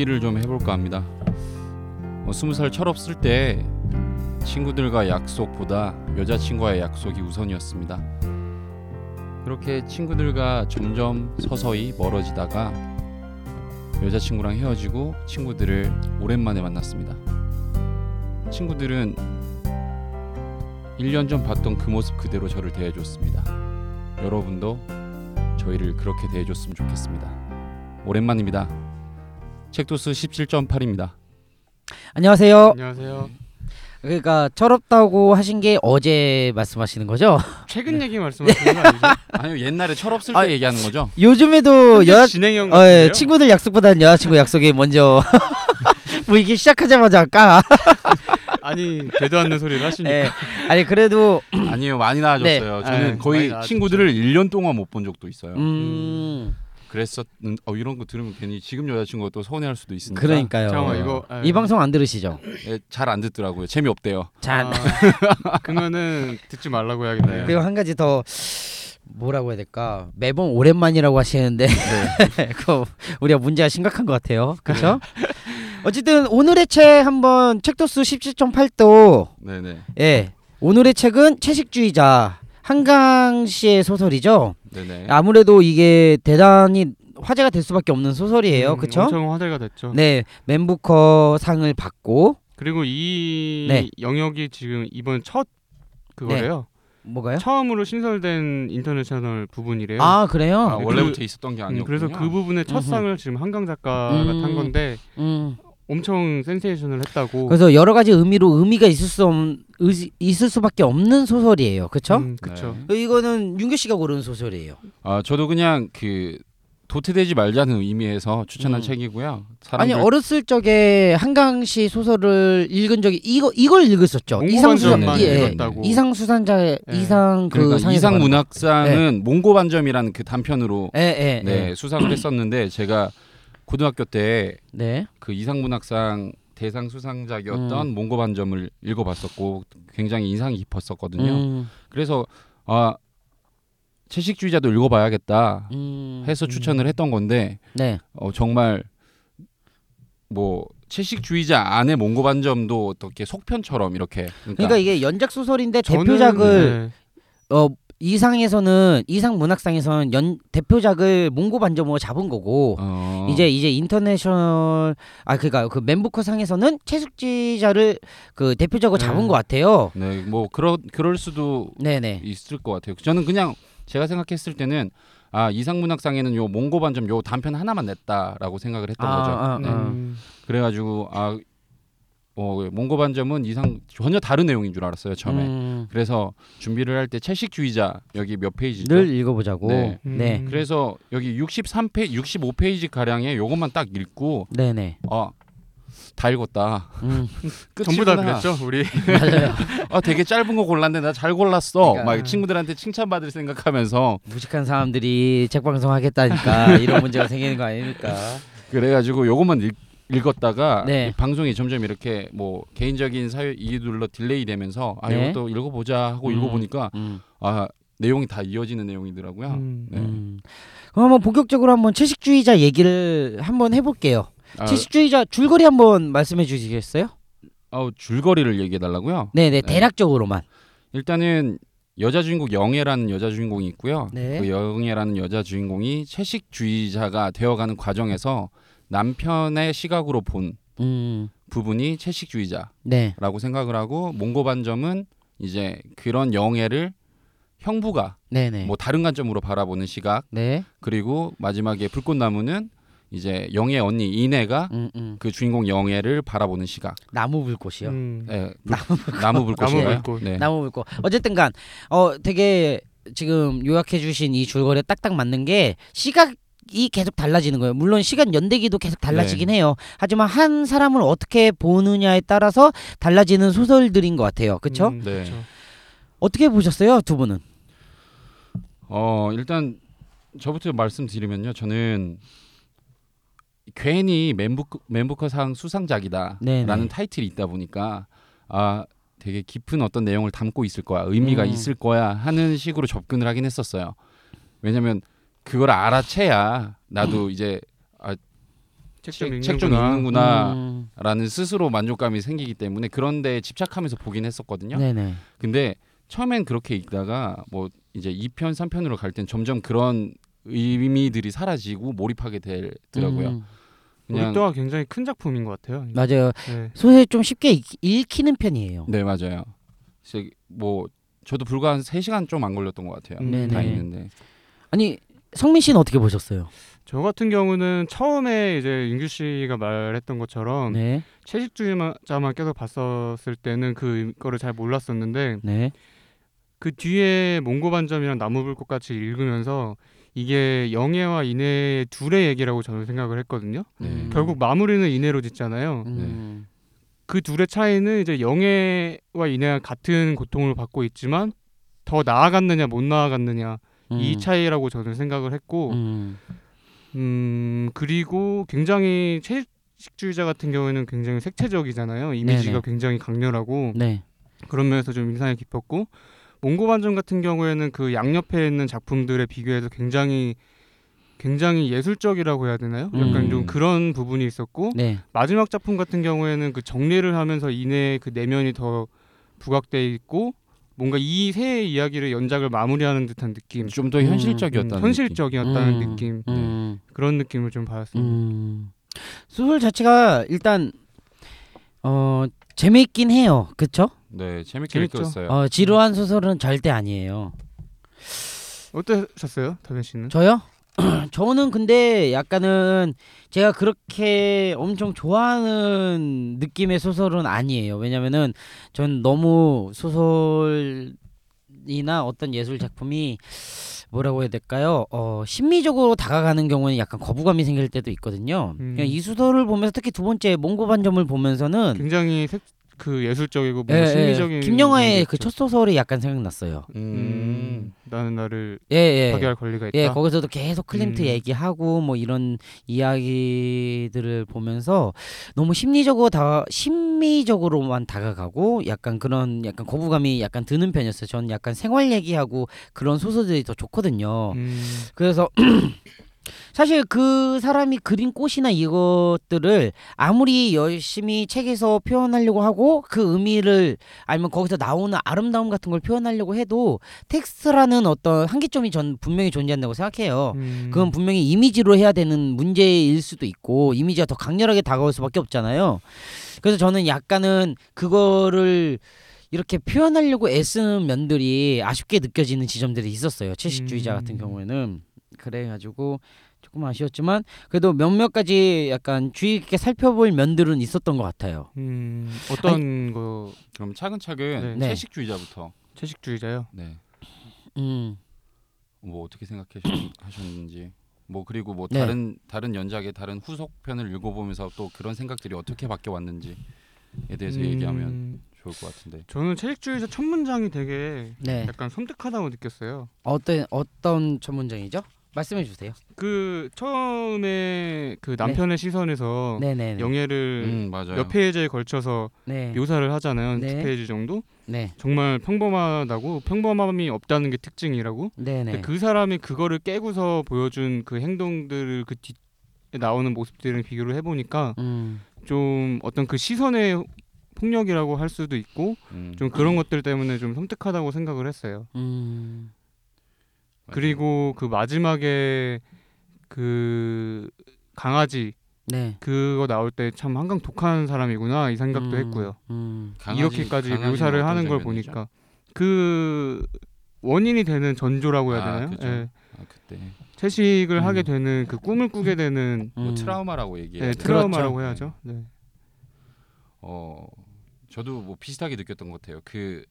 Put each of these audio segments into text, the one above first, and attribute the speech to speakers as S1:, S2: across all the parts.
S1: 제 얘기를 좀 해볼까 합니다. 어, 스무 살 철없을 때 친구들과 약속보다 여자친구와의 약속이 우선이었습니다. 그렇게 친구들과 점점 서서히 멀어지다가 여자친구랑 헤어지고 친구들을 오랜만에 만났습니다. 친구들은 1년 전 봤던 그 모습 그대로 저를 대해줬습니다. 여러분도 저희를 그렇게 대해줬으면 좋겠습니다. 오랜만입니다. 책도스 17.8입니다.
S2: 안녕하세요.
S3: 안녕하세요.
S2: 그러니까 철없다고 하신 게 어제 말씀하시는 거죠?
S3: 최근 얘기 말씀하시는 거 아니죠?
S1: 아니요 옛날에 철없을 때
S2: 아,
S1: 얘기하는 거죠.
S2: 요즘에도 여자
S3: 진행형
S2: 어,
S3: 같은데요?
S2: 예, 친구들 약속보다는 여자친구 약속이 먼저 뭐 이게 시작하자마자 아까
S3: 아니 되도 않는 소리를 하시니까
S2: 예. 아니 그래도
S1: 아니요 많이 나아졌어요.
S2: 네.
S1: 저는
S3: 네,
S1: 거의
S3: 많이 나아졌죠.
S1: 친구들을 1년 동안 못 본 적도 있어요.
S2: 음
S1: 그랬었는 어 이런 거 들으면 괜히 지금 여자친구가 또 서운해할 수도 있으니까.
S2: 그러니까요.
S3: 잠깐만 이거 아,
S2: 이 방송 안 들으시죠?
S1: 잘 안 듣더라고요. 재미없대요.
S2: 자
S3: 아, 그러면은 듣지 말라고 해야겠네요.
S2: 그리고 한 가지 더 뭐라고 해야 될까 매번 오랜만이라고 하시는데 그 우리가 문제가 심각한 것 같아요. 그렇죠? 어쨌든 오늘의 책 한번 책도수 17.8도
S1: 네네.
S2: 예 오늘의 책은 채식주의자 한강 씨의 소설이죠.
S1: 네네.
S2: 아무래도 이게 대단히 화제가 될 수밖에 없는 소설이에요.
S3: 음,
S2: 그렇죠?
S3: 엄청 화제가 됐죠.
S2: 네 맨부커 상을 받고
S3: 그리고 이
S2: 네.
S3: 영역이 지금 이번 첫 그거래요.
S2: 뭐가요?
S3: 처음으로 신설된 인터넷 채널 부분이래요.
S2: 아 그래요?
S1: 아,
S3: 그-
S1: 원래부터 있었던 게
S3: 음,
S1: 아니었군요.
S3: 그래서 그 부분의 첫. 상을 지금 한강 작가가
S2: 음.
S3: 탄 건데
S2: 음.
S3: 엄청 센세이션을 했다고.
S2: 그래서 여러 가지 의미로 의미가 있을 수 없, 의, 있을 수밖에 없는 소설이에요. 그렇죠?
S3: 음, 그쵸.
S1: 네.
S2: 이거는 윤규 씨가 고른 소설이에요.
S1: 아 저도 그냥 그 도태되지 말자는 의미에서 추천한
S2: 음.
S1: 책이고요.
S2: 아니
S1: 사람들
S2: 어렸을 적에 한강 씨 소설을 읽은 적이 이거 이걸 읽었었죠. 이상수산 예,
S3: 읽었다고.
S2: 이상 수산자 이상 그
S1: 그러니까 이상
S2: 받은 거.
S1: 문학상은 몽고 반점이라는 그 단편으로
S2: 예, 예,
S1: 네,
S2: 예.
S1: 수상을 했었는데 제가 고등학교 때그
S2: 네.
S1: 이상 문학상 대상 수상작이었던
S2: 음.
S1: 몽고 반점을 읽어봤었고 굉장히 인상이 깊었었거든요.
S2: 음,
S1: 그래서 아 채식주의자도 읽어봐야겠다
S2: 음,
S1: 해서 추천을 했던 건데
S2: 네.
S1: 어, 정말 뭐 채식주의자 안에 몽고 반점도 어떻게 속편처럼 이렇게 그러니까,
S2: 그러니까 이게 연작 소설인데 대표작을
S3: 네.
S2: 어 이상에서는 이상 문학상에서는 연 대표작을 몽고 반점으로 잡은 거고
S1: 어,
S2: 이제 이제 인터내셔널 아 그니까 그 맨부커 상에서는 채식주의자를 그 대표작으로
S3: 네.
S2: 잡은 것 같아요.
S1: 네, 뭐 그러 그럴 수도
S2: 네네.
S1: 있을 것 같아요. 저는 그냥 제가 생각했을 때는 아 이상 문학상에는 요 몽고 반점 요 단편 하나만 냈다라고 생각을 했던 거죠.
S2: 아,
S1: 네.
S2: 아.
S3: 음,
S1: 그래가지고 아 어, 몽고 반점은 이상 전혀 다른 내용인 줄 알았어요 처음에.
S2: 음,
S1: 그래서 준비를 할 때 채식주의자 여기 몇 페이지죠?
S2: 늘 읽어보자고.
S1: 네.
S2: 네.
S3: 음.
S1: 그래서 여기 63페 65페이지 가량에 요것만 딱 읽고
S2: 네네.
S1: 아 다 읽었다.
S2: 음,
S3: 전부 다. 그랬죠 우리
S2: 맞아요.
S1: 아 되게 짧은 거 골랐는데 나 잘 골랐어.
S2: 그러니까.
S1: 막 친구들한테 칭찬받을 생각하면서
S2: 무식한 사람들이 책 방송 하겠다니까 이런 문제가 생기는 거 아닙니까?
S1: 그래가지고 요것만 읽, 읽었다가
S2: 네.
S1: 이 방송이 점점 이렇게 뭐 개인적인 사유 이유들로 delay 되면서 아
S2: 네.
S1: 이것도 읽어보자 하고
S2: 음,
S1: 읽어보니까
S2: 음,
S1: 아 내용이 다 이어지는 내용이더라고요.
S3: 음.
S1: 네.
S2: 음. 그럼 한번 본격적으로 한번 채식주의자 얘기를 한번 해볼게요.
S1: 아,
S2: 채식주의자 줄거리 한번 말씀해 주시겠어요?
S1: 아우, 줄거리를 얘기해 달라고요.
S2: 네네 대략적으로만.
S1: 일단은 여자 주인공 영애라는 여자 주인공이 있고요.
S2: 네.
S1: 그 영애라는 여자 주인공이 채식주의자가 되어가는 과정에서 남편의 시각으로 본
S2: 음,
S1: 부분이 채식주의자라고
S2: 네,
S1: 생각을 하고 몽고 반점은 이제 그런 영애를 형부가
S2: 네네.
S1: 뭐 다른 관점으로 바라보는 시각
S2: 네,
S1: 그리고 마지막에 불꽃나무는 이제 영애 언니 이내가
S2: 음, 음.
S1: 그 주인공 영애를 바라보는 시각.
S2: 나무 불꽃이요.
S3: 음.
S1: 네, 불, 나무 불꽃이에요.
S3: 나무 불꽃.
S1: 네.
S2: 나무 불꽃. 어쨌든간 어 되게 지금 요약해 주신 이 줄거리에 딱딱 맞는 게 시각 이 계속 달라지는 거예요. 물론 시간 연대기도 계속 달라지긴
S1: 네.
S2: 해요. 하지만 한 사람을 어떻게 보느냐에 따라서 달라지는 소설들인 것 같아요. 그렇죠?
S3: 음,
S1: 네.
S2: 어떻게 보셨어요, 두 분은?
S1: 어 일단 저부터 말씀드리면요, 저는 괜히 멘부커, 멘부커상 수상작이다라는
S2: 네네.
S1: 타이틀이 있다 보니까 아 되게 깊은 어떤 내용을 담고 있을 거야, 의미가
S2: 음.
S1: 있을 거야 하는 식으로 접근을 하긴 했었어요. 왜냐면 그걸 알아채야 나도 이제 아
S3: 책좀
S1: 책좀
S3: 읽는구나.
S1: 읽는구나라는
S2: 음.
S1: 스스로 만족감이 생기기 때문에 그런데 집착하면서 보긴 했었거든요.
S2: 네네.
S1: 근데 처음엔 그렇게 읽다가 뭐 이제 2편, 3편으로 갈 땐 점점 그런 의미들이 사라지고 몰입하게 되더라고요.
S2: 음,
S1: 그냥
S3: 로또가 굉장히 큰 작품인 것 같아요.
S2: 맞아요.
S3: 네.
S2: 소설 좀 쉽게 읽, 읽히는 편이에요.
S1: 네 맞아요. 그래서 뭐 저도 불과 한 3 시간 좀 안 걸렸던 것 같아요.
S3: 음,
S1: 다
S2: 네네.
S1: 읽는데.
S2: 아니 성민 씨는 어떻게 보셨어요?
S3: 저 같은 경우는 처음에 이제 윤규 씨가 말했던 것처럼
S2: 네,
S3: 채식주의자만 계속 봤었을 때는 그거를 잘 몰랐었는데
S2: 네,
S3: 그 뒤에 몽고반점이랑 나무불꽃 같이 읽으면서 이게 영예와 인해의 둘의 얘기라고 저는 생각을 했거든요.
S1: 네.
S2: 음.
S3: 결국 마무리는 인해로 짓잖아요.
S2: 음.
S3: 그 둘의 차이는 이제 영예와 인해가 같은 고통을 받고 있지만 더 나아갔느냐 못 나아갔느냐 이
S2: 음.
S3: 차이라고 저는 생각을 했고
S2: 음.
S3: 음 그리고 굉장히 채식주의자 같은 경우에는 굉장히 색채적이잖아요. 이미지가
S2: 네네.
S3: 굉장히 강렬하고
S2: 네,
S3: 그런 면에서 좀 인상이 깊었고 몽고 반점 같은 경우에는 그 양옆에 있는 작품들에 비교해서 굉장히 굉장히 예술적이라고 해야 되나요? 약간
S2: 음.
S3: 좀 그런 부분이 있었고
S2: 네,
S3: 마지막 작품 같은 경우에는 그 정리를 하면서 이내 그 내면이 더 부각돼 있고 뭔가 이세 이야기를 연작을 마무리하는 듯한 느낌,
S1: 좀더
S2: 음,
S1: 현실적이었다는
S3: 음, 현실적이었다는
S2: 음.
S3: 느낌
S2: 음.
S3: 그런 느낌을 좀 받았습니다.
S2: 음. 소설 자체가 일단 어 재미있긴 해요. 그쵸?
S1: 느낌. 네 재밌게. 읽었어요.
S2: 어 지루한 소설은 절대 아니에요.
S3: 어떠셨어요, 다현 씨는?
S2: 저요? 저는 근데 약간은 제가 그렇게 엄청 좋아하는 느낌의 소설은 아니에요. 왜냐면은 전 너무 소설이나 어떤 예술 작품이 뭐라고 해야 될까요? 어, 심미적으로 다가가는 경우는 약간 거부감이 생길 때도 있거든요.
S3: 음.
S2: 그냥 이 소설을 보면서 특히 두 번째 몽고 반점을 보면서는
S3: 굉장히 색, 그 예술적이고
S2: 예,
S3: 뭔가
S2: 예,
S3: 심리적인
S2: 김영하의 그 첫 소설이 약간 생각났어요.
S1: 음.
S3: 음, 나는 나를
S2: 예, 예.
S3: 파괴할 권리가 있다.
S2: 예, 거기서도 계속 클림트
S3: 음.
S2: 얘기하고 뭐 이런 이야기들을 보면서 너무 심리적으로 다 심미적으로만 다가가고 약간 그런 약간 거부감이 약간 드는 편이었어요. 저는 약간 생활 얘기하고 그런 소설들이 더 좋거든요.
S3: 음,
S2: 그래서 사실 그 사람이 그린 꽃이나 이것들을 아무리 열심히 책에서 표현하려고 하고 그 의미를 아니면 거기서 나오는 아름다움 같은 걸 표현하려고 해도 텍스트라는 어떤 한계점이 전 분명히 존재한다고 생각해요.
S3: 음,
S2: 그건 분명히 이미지로 해야 되는 문제일 수도 있고 이미지가 더 강렬하게 다가올 수밖에 없잖아요. 그래서 저는 약간은 그거를 이렇게 표현하려고 애쓰는 면들이 아쉽게 느껴지는 지점들이 있었어요. 채식주의자 같은
S3: 음.
S2: 경우에는 그래가지고 조금 아쉬웠지만 그래도 몇몇 가지 약간 주의 깊게 살펴볼 면들은 있었던 것 같아요.
S3: 음, 어떤 거
S1: 그럼 차근차근
S2: 네.
S1: 채식주의자부터.
S3: 채식주의자요?
S1: 네.
S2: 음,
S1: 뭐 어떻게 생각하셨는지. 뭐 그리고 뭐
S2: 네.
S1: 다른 다른 연작의 다른 후속 편을 읽어보면서 또 그런 생각들이 어떻게 바뀌어 왔는지에 대해서
S3: 음,
S1: 얘기하면 좋을 것 같은데.
S3: 저는 채식주의자 첫 문장이 되게
S2: 네.
S3: 약간 섬뜩하다고 느꼈어요.
S2: 어떤 어떤 전문장이죠? 말씀해 주세요.
S3: 그 처음에 그 남편의 시선에서
S2: 네네.
S3: 영예를
S1: 음 맞아요.
S3: 몇 페이지에 걸쳐서
S2: 네.
S3: 묘사를 하잖아요.
S2: 네.
S3: 두 페이지 정도.
S2: 네.
S3: 정말 평범하다고 평범함이 없다는 게 특징이라고.
S2: 네네.
S3: 근데 그 사람이 그거를 깨고서 보여준 그 행동들을 그 뒤에 나오는 모습들을 비교를 해보니까
S2: 음.
S3: 좀 어떤 그 시선의 폭력이라고 할 수도 있고
S1: 음,
S3: 좀 그런 것들 때문에 좀 섬뜩하다고 생각을 했어요.
S2: 음.
S3: 그리고 그 마지막에 그 강아지
S2: 네.
S3: 그거 나올 때 참 한강 독한 사람이구나 이 생각도
S2: 음,
S3: 했고요.
S2: 음.
S1: 강아지-
S3: 이렇게까지 묘사를 하는 걸? 보니까 그 원인이 되는 전조라고 해야
S1: 아,
S3: 되나요?
S1: 그죠.
S3: 예.
S1: 아, 그때
S3: 채식을
S2: 음.
S3: 하게 되는 그 꿈을 꾸게 되는
S1: 뭐
S2: 음.
S1: 트라우마라고 얘기해요.
S3: 네, 트라우마라고 해야죠. 네.
S1: 어 저도 뭐 비슷하게 느꼈던 것 같아요. 그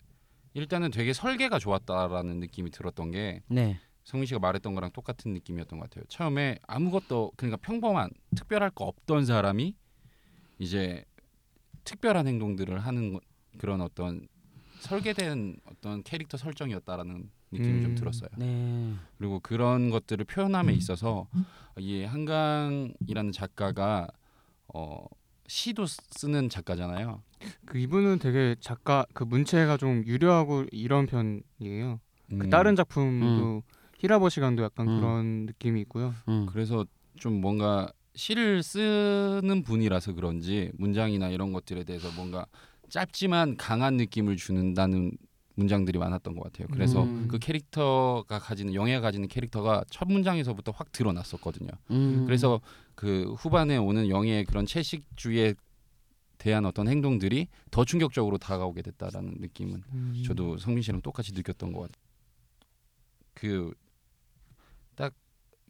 S1: 일단은 되게 설계가 좋았다라는 느낌이 들었던 게
S2: 네.
S1: 성민 씨가 말했던 거랑 똑같은 느낌이었던 것 같아요. 처음에 아무것도 그러니까 평범한 특별할 거 없던 사람이 이제 특별한 행동들을 하는 거- 그런 어떤 설계된 어떤 캐릭터 설정이었다라는 느낌이 좀
S3: 음.
S1: 들었어요.
S2: 네.
S1: 그리고 그런 것들을 표현함에 있어서 이 한강이라는 작가가 어 시도 쓰- 쓰는 작가잖아요.
S3: 그 이분은 되게 작가 그 문체가 좀 유려하고 이런 편이에요. 그
S1: 음,
S3: 다른 작품도 히라버 시간도 약간
S2: 음.
S3: 그런 느낌이 있고요.
S2: 음.
S1: 그래서 좀 뭔가 시를 쓰는 분이라서 그런지 문장이나 이런 것들에 대해서 뭔가 짧지만 강한 느낌을 주는다는 문장들이 많았던 것 같아요. 그래서
S2: 음.
S1: 그 캐릭터가 가지는 영예가 가지는 캐릭터가 첫 문장에서부터 확 드러났었거든요.
S2: 음.
S1: 그래서 그 후반에 오는 영예의 그런 채식주의에 대한 어떤 행동들이 더 충격적으로 다가오게 됐다라는 느낌은
S3: 음.
S1: 저도 성민 씨랑 똑같이 느꼈던 것 같아요. 그 딱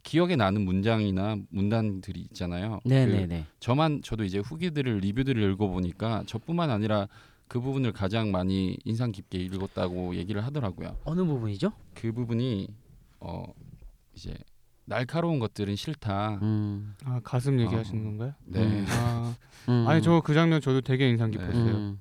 S1: 기억에 나는 문장이나 문단들이 있잖아요. 그
S2: 네네네.
S1: 저만 저도 이제 후기들을 리뷰들을 읽어보니까 저뿐만 아니라 그 부분을 가장 많이 인상 깊게 읽었다고 얘기를 하더라고요.
S2: 어느 부분이죠?
S1: 그 부분이 어 이제 날카로운 것들은 싫다.
S2: 음.
S3: 아 가슴 얘기하시는
S1: 어.
S3: 건가요?
S1: 네.
S2: 음.
S3: 아
S2: 음.
S3: 아니 저 그 장면 저도 되게 인상 깊었어요.
S2: 음.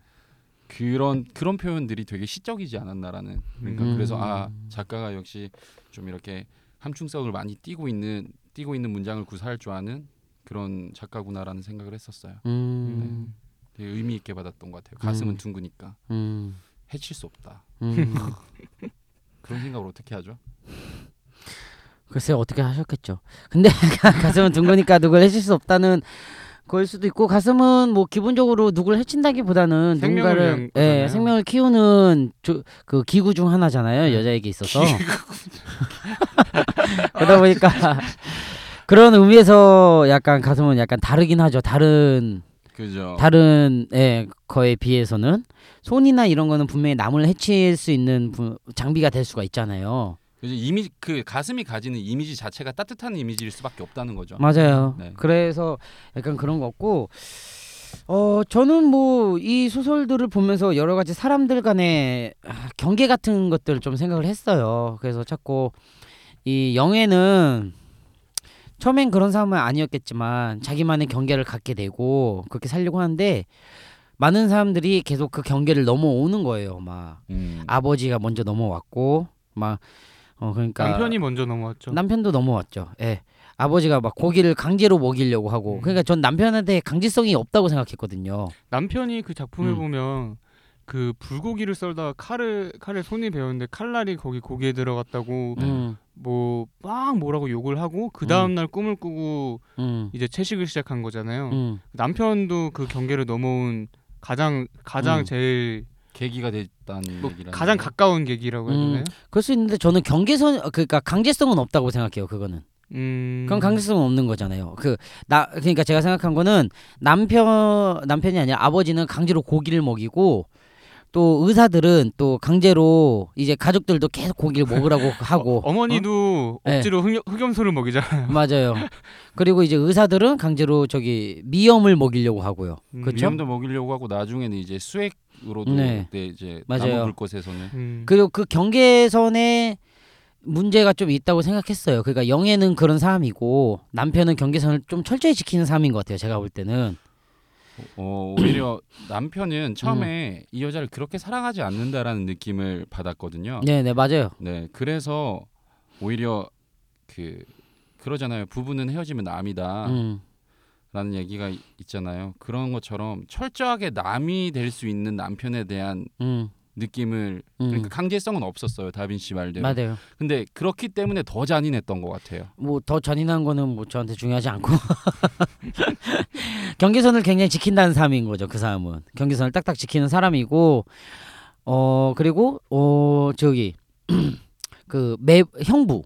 S1: 그런 그런 표현들이 되게 시적이지 않았나라는 그러니까
S2: 음.
S1: 그래서 아 작가가 역시 좀 이렇게 함충성을 많이 띠고 있는 띠고 있는 문장을 구사할 줄 아는 그런 작가구나라는 생각을 했었어요.
S2: 음.
S1: 되게 의미 있게 받았던 것 같아요. 가슴은
S2: 음.
S1: 둥그니까
S2: 음.
S1: 해칠 수 없다.
S2: 음.
S1: 그런 생각을 어떻게 하죠?
S2: 글쎄 어떻게 하셨겠죠. 근데 가슴은 둥그니까 누굴 해칠 수 없다는 걸 수도 있고 가슴은 뭐 기본적으로 누굴 해친다기보다는
S3: 생명을
S2: 누군가를 예,
S3: 거잖아요.
S2: 생명을 키우는 조, 그 기구 중 하나잖아요. 여자에게 있어서. 그러다 보니까 그런 의미에서 약간 가슴은 약간 다르긴 하죠. 다른
S1: 그죠.
S2: 다른 예, 거에 비해서는 손이나 이런 거는 분명히 남을 해칠 수 있는 부- 장비가 될 수가 있잖아요.
S1: 이미 그 가슴이 가지는 이미지 자체가 따뜻한 이미지일 수밖에 없다는 거죠.
S2: 맞아요.
S1: 네.
S2: 그래서 약간 그런 거 같고 어 저는 뭐 이 소설들을 보면서 여러 가지 사람들 간의 아, 경계 같은 것들을 좀 생각을 했어요. 그래서 자꾸 이 영애는 처음엔 그런 사람은 아니었겠지만 자기만의 경계를 갖게 되고 그렇게 살려고 하는데 많은 사람들이 계속 그 경계를 넘어오는 거예요. 막
S1: 음.
S2: 아버지가 먼저 넘어왔고 막 어 그러니까
S3: 남편이 먼저 넘어왔죠.
S2: 남편도 넘어왔죠. 예. 아버지가 막 고기를 강제로 먹이려고 하고
S3: 음.
S2: 그러니까 전 남편한테 강제성이 없다고 생각했거든요.
S3: 남편이 그 작품을
S2: 음.
S3: 보면 그 불고기를 썰다가 칼을 칼에 손이 베었는데 칼날이 거기 고기에 들어갔다고
S1: 네.
S2: 음,
S3: 뭐막 뭐라고 욕을 하고 그 다음 날 꿈을 꾸고
S2: 음,
S3: 이제 채식을 시작한 거잖아요.
S2: 음,
S3: 남편도 그 경계를 넘어온 가장 가장
S2: 음.
S3: 제일
S1: 계기가 됐다는
S3: 뭐
S1: 얘기라는
S3: 가장. 가까운 계기라고 해야
S2: 음.
S3: 되나요?
S2: 그럴 수 있는데 저는 경계선 어, 그러니까 강제성은 없다고 생각해요. 그거는
S3: 음.
S2: 그건 강제성은 없는 거잖아요. 그 나 그러니까 제가 생각한 거는 남편 남편이 아니라 아버지는 강제로 고기를 먹이고 또 의사들은 또 강제로 이제 가족들도 계속 고기를 먹으라고 하고
S3: 어, 머니도
S2: 네.
S3: 억지로 흑염, 흑염 소를 먹이잖아요.
S2: 맞아요. 그리고 이제 의사들은 강제로 저기 미염을 먹이려고 하고요.
S3: 음.
S2: 그쵸?
S1: 위험도 먹이려고 하고 나중에는 이제 수액으로도
S2: 네.
S1: 이제
S2: 맞아요.
S1: 나무 불꽃에서는
S3: 음.
S2: 그리고 그 경계선에 문제가 좀 있다고 생각했어요. 그러니까 영애는 그런 사람이고 남편은 경계선을 좀 철저히 지키는 사람인 것 같아요. 제가 볼 때는.
S1: 어, 오히려 남편은
S2: 음.
S1: 처음에 이 여자를 그렇게 사랑하지 않는다라는 느낌을 받았거든요.
S2: 네, 네 맞아요.
S1: 네, 그래서 오히려 그 그러잖아요. 부부는 헤어지면 남이다.
S2: 음,
S1: 라는 얘기가 이- 있잖아요. 그런 것처럼 철저하게 남이 될 수 있는 남편에 대한
S2: 음,
S1: 느낌을
S2: 음.
S1: 그러니까 강제성은 없었어요. 다빈치 말대로.
S2: 맞아요.
S1: 근데 그렇기 때문에 더 잔인했던 것 같아요.
S2: 뭐 더 잔인한 거는 뭐 저한테 중요하지 않고 경계선을 굉장히 지킨다는 사람인 거죠. 그 사람은 경계선을 딱딱 지키는 사람이고 어 그리고 어 저기 그 매 형부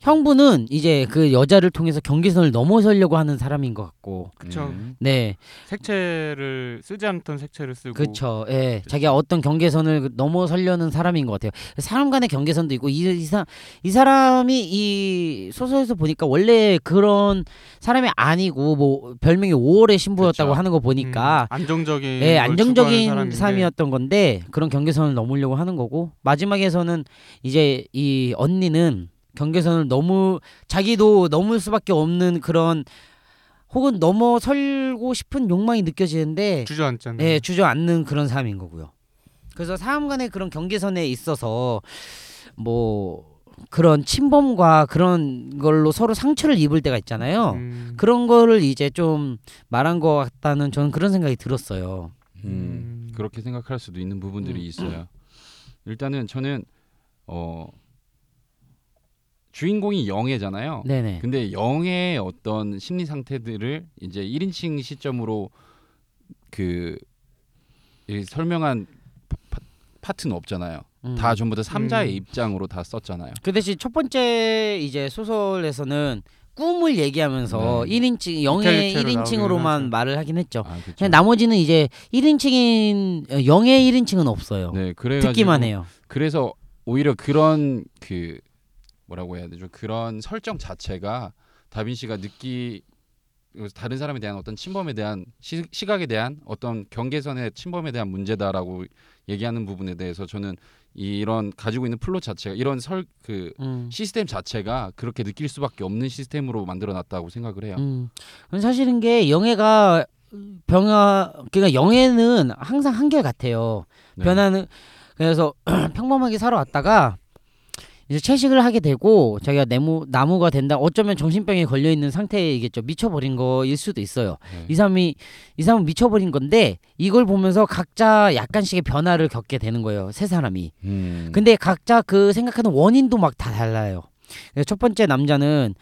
S2: 형부는 이제 그 여자를 통해서 경계선을 넘어서려고 하는 사람인 것 같고.
S3: 그쵸.
S1: 음.
S2: 네.
S3: 색채를 쓰지 않던 색채를 쓰고.
S2: 그렇죠 예 자기가 어떤 경계선을 넘어서려는 사람인 것 같아요. 사람 간의 경계선도 있고 이, 이, 사, 이 사람이 이 소설에서 보니까 원래 그런 사람이 아니고 뭐 별명이 5월의 신부였다고
S1: 그쵸.
S2: 하는 거 보니까
S3: 음, 안정적인
S2: 예,
S3: 걸
S2: 안정적인 삶이었던 건데 그런 경계선을 넘으려고 하는 거고 마지막에서는 이제 이 언니는 경계선을 너무 자기도 넘을 수밖에 없는 그런 혹은 넘어설고 싶은 욕망이 느껴지는데
S3: 주저앉잖아요.
S2: 예, 주저앉는 그런 사람인 거고요. 그래서 사람 간의 그런 경계선에 있어서 뭐 그런 침범과 그런 걸로 서로 상처를 입을 때가 있잖아요.
S3: 음.
S2: 그런 거를 이제 좀 말한 것 같다는 저는 그런 생각이 들었어요.
S1: 음,
S3: 음.
S1: 그렇게 생각할 수도 있는 부분들이
S2: 음.
S1: 있어요. 일단은 저는 어 주인공이 영애잖아요.
S2: 네네.
S1: 근데 영의 어떤 심리 상태들을 이제 1인칭 시점으로 그이 설명한 파- 파- 파트는 없잖아요.
S2: 음.
S1: 다 전부 다 삼자의
S3: 음.
S1: 입장으로 다 썼잖아요.
S2: 그 대신 첫 번째 이제 소설에서는 꿈을 얘기하면서
S1: 네.
S2: 1인칭 영의
S3: 디테일체로
S2: 1인칭으로만
S3: 나오긴
S2: 말을 하긴 했죠.
S1: 아.
S2: 그냥 나머지는 이제 1인칭인 영의 1인칭은 없어요.
S1: 네, 그래가지고
S2: 듣기만 해요.
S1: 그래서 오히려 그런 그 뭐라고 해야 되죠? 그런 설정 자체가 다빈치가 느끼 다른 사람에 대한 어떤 침범에 대한 시, 시각에 대한 어떤 경계선의 침범에 대한 문제다라고 얘기하는 부분에 대해서 저는 이런 가지고 있는 플롯 자체가 이런 설그
S2: 음.
S1: 시스템 자체가 그렇게 느낄 수밖에 없는 시스템으로 만들어놨다고 생각을 해요.
S2: 음. 사실은 게 영애가 병화 그러니까 영애는 항상 한결 같아요.
S1: 네.
S2: 변하는 그래서 평범하게 살아왔다가 이제 채식을 하게 되고 자기가 나무 나무가 된다. 어쩌면 정신병에 걸려 있는 상태이겠죠. 미쳐버린 거일 수도 있어요.
S1: 네.
S2: 이 사람이 이 사람은 미쳐버린 건데 이걸 보면서 각자 약간씩의 변화를 겪게 되는 거예요. 세 사람이.
S1: 음.
S2: 근데 각자 그 생각하는 원인도 막 다 달라요. 그래서 첫 번째 남자는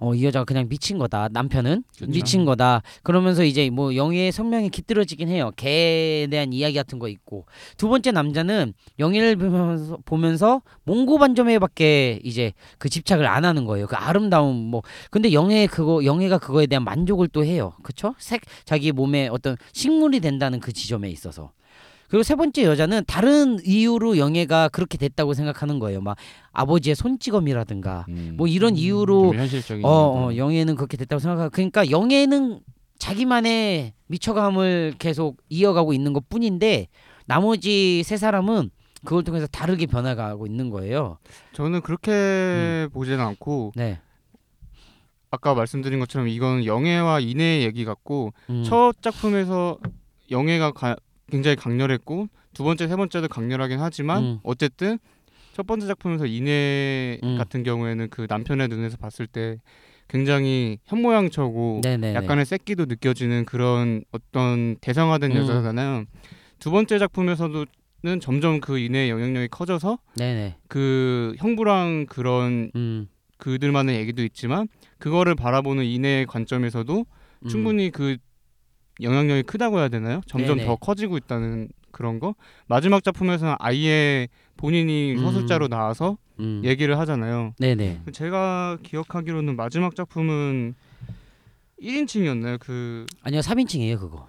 S2: 어, 이 여자가 그냥 미친 거다. 남편은
S1: 그쵸.
S2: 미친 거다. 그러면서 이제 뭐 영희의 성명이 깃들어지긴 해요. 개에 대한 이야기 같은 거 있고. 두 번째 남자는 영희를 보면서, 보면서 몽고반점에밖에 이제 그 집착을 안 하는 거예요. 그 아름다움 뭐. 근데 영애 그거 영애가 그거에 대한 만족을 또 해요. 그쵸? 색 자기 몸에 어떤 식물이 된다는 그 지점에 있어서. 그리고 세 번째 여자는 다른 이유로 영애가 그렇게 됐다고 생각하는 거예요. 막 아버지의 손찌검이라든가
S1: 음.
S2: 뭐 이런 이유로
S1: 좀 현실적인
S2: 어, 어. 영애는 그렇게 됐다고 생각하고 그러니까 영애는 자기만의 미쳐감을 계속 이어가고 있는 것 뿐인데 나머지 세 사람은 그걸 통해서 다르게 변화가고 있는 거예요.
S3: 저는 그렇게
S2: 음.
S3: 보지는 않고
S2: 네.
S3: 아까 말씀드린 것처럼 이건 영애와 인애의 얘기 같고
S2: 음.
S3: 첫 작품에서 영애가 가- 굉장히 강렬했고 두 번째 세 번째도 강렬하긴 하지만
S2: 음.
S3: 어쨌든 첫 번째 작품에서 인애
S2: 음.
S3: 같은 경우에는 그 남편의 눈에서 봤을 때 굉장히 현모양처고
S2: 네네.
S3: 약간의 새끼도 느껴지는 그런 어떤 대상화된
S2: 음.
S3: 여자잖아요. 두 번째 작품에서도 는 점점 그 인애의 영향력이 커져서
S2: 네네.
S3: 그 형부랑 그런
S2: 음.
S3: 그들만의 얘기도 있지만 그거를 바라보는 인애의 관점에서도
S2: 음.
S3: 충분히 그 영향력이 크다고 해야 되나요? 점점
S2: 네네.
S3: 더 커지고 있다는 그런 거. 마지막 작품에서는 아예 본인이
S2: 음.
S3: 서술자로 나와서
S2: 음.
S3: 얘기를 하잖아요.
S2: 네네.
S3: 제가 기억하기로는 마지막 작품은 1인칭이었나요? 그
S2: 아니요 3인칭이에요 그거.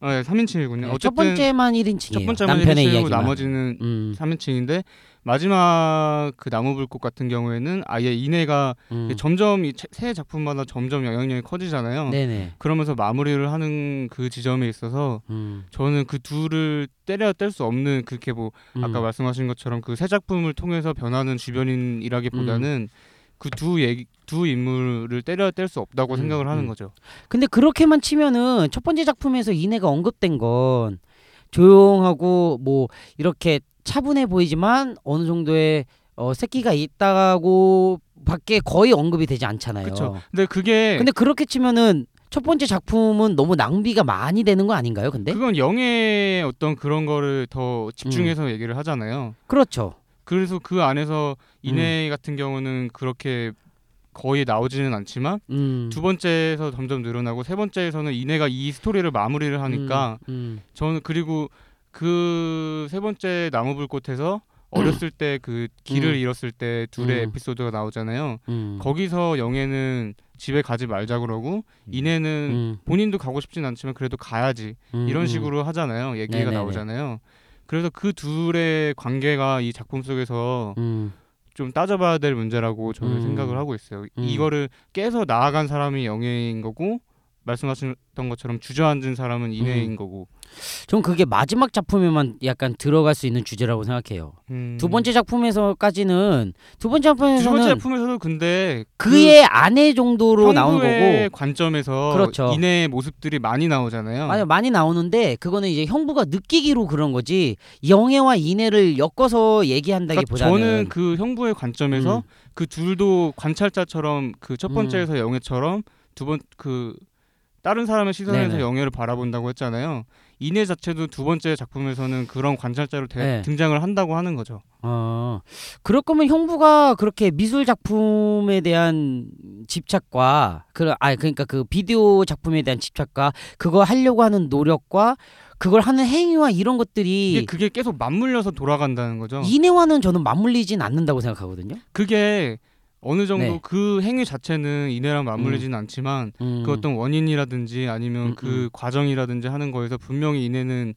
S3: 아, 예, 3인칭이군요.
S2: 네,
S3: 어쨌든
S2: 첫 번째만 1인칭이에요.
S3: 첫 번째만
S2: 남편의
S3: 1인칭이고
S2: 이야기만.
S3: 나머지는
S2: 음.
S3: 3인칭인데 마지막 그 나무불꽃 같은 경우에는 아예 인애가
S2: 음.
S3: 점점 이 새 작품마다 점점 영향력이 커지잖아요.
S2: 네네.
S3: 그러면서 마무리를 하는 그 지점에 있어서
S2: 음.
S3: 저는 그 둘을 때려 뗄 수 없는 그렇게 뭐 아까
S2: 음.
S3: 말씀하신 것처럼 그 새 작품을 통해서 변하는 주변인이라기보다는 그 두 얘기 두 인물을 때려 뗄 수 없다고
S2: 음,
S3: 생각을 하는
S2: 음.
S3: 거죠.
S2: 근데 그렇게만 치면은 첫 번째 작품에서 이내가 언급된 건 조용하고 뭐 이렇게 차분해 보이지만 어느 정도의 어, 새끼가 있다고 밖에 거의 언급이 되지 않잖아요.
S3: 그쵸. 근데 그게
S2: 근데 그렇게 치면은 첫 번째 작품은 너무 낭비가 많이 되는 거 아닌가요? 근데
S3: 그건 영의 어떤 그런 거를 더 집중해서
S2: 음.
S3: 얘기를 하잖아요.
S2: 그렇죠.
S3: 그래서 그 안에서
S2: 음.
S3: 인해 같은 경우는 그렇게 거의 나오지는 않지만
S2: 음.
S3: 두 번째에서 점점 늘어나고 세 번째에서는 인해가 이 스토리를 마무리를 하니까
S2: 음,
S3: 저는 그리고 그 세 번째 나무 불꽃에서 어렸을 때 그 길을
S2: 음.
S3: 잃었을 때 둘의
S2: 음.
S3: 에피소드가 나오잖아요.
S2: 음.
S3: 거기서 영애는 집에 가지 말자 그러고 인해는
S2: 음,
S3: 본인도 가고 싶진 않지만 그래도 가야지
S2: 음,
S3: 이런
S2: 음.
S3: 식으로 하잖아요. 얘기가
S2: 네네네.
S3: 나오잖아요. 그래서 그 둘의 관계가 이 작품 속에서
S2: 음.
S3: 좀 따져봐야 될 문제라고 저는
S2: 음.
S3: 생각을 하고 있어요.
S2: 음.
S3: 이거를 깨서 나아간 사람이 영예인 거고 말씀하셨던 것처럼 주저앉은 사람은 인해인
S2: 음.
S3: 거고.
S2: 전 그게 마지막 작품에만 약간 들어갈 수 있는 주제라고 생각해요.
S3: 음.
S2: 두 번째 작품에서까지는 두 번째 작품에서는
S3: 두 번째 작품에서도 근데
S2: 그의 아내 정도로 나오는 거고
S3: 관점에서
S2: 그렇죠.
S3: 인해의 모습들이 많이 나오잖아요.
S2: 맞아 많이 나오는데 그거는 이제 형부가 느끼기로 그런 거지 영애와 인애를 엮어서
S3: 그러니까
S2: 얘기한다기보다는
S3: 저는 그 형부의 관점에서
S2: 음.
S3: 그 둘도 관찰자처럼 그 첫 번째에서 영애처럼 두 번 그 다른 사람의 시선에서
S2: 네네.
S3: 영예를 바라본다고 했잖아요. 이내 자체도 두 번째 작품에서는 그런 관찰자로 대-
S2: 네.
S3: 등장을 한다고 하는 거죠.
S2: 어, 그럴 거면 형부가 그렇게 미술 작품에 대한 집착과 그, 아 그러니까 그 비디오 작품에 대한 집착과 그거 하려고 하는 노력과 그걸 하는 행위와 이런 것들이
S3: 그게 계속 맞물려서 돌아간다는 거죠.
S2: 이내와는 저는 맞물리진 않는다고 생각하거든요.
S3: 그게 어느 정도
S2: 네.
S3: 그 행위 자체는 이내랑 맞물리지는 않지만
S2: 음.
S3: 그 어떤 원인이라든지 아니면
S2: 음,
S3: 그
S2: 음.
S3: 과정이라든지 하는 거에서 분명히 이내는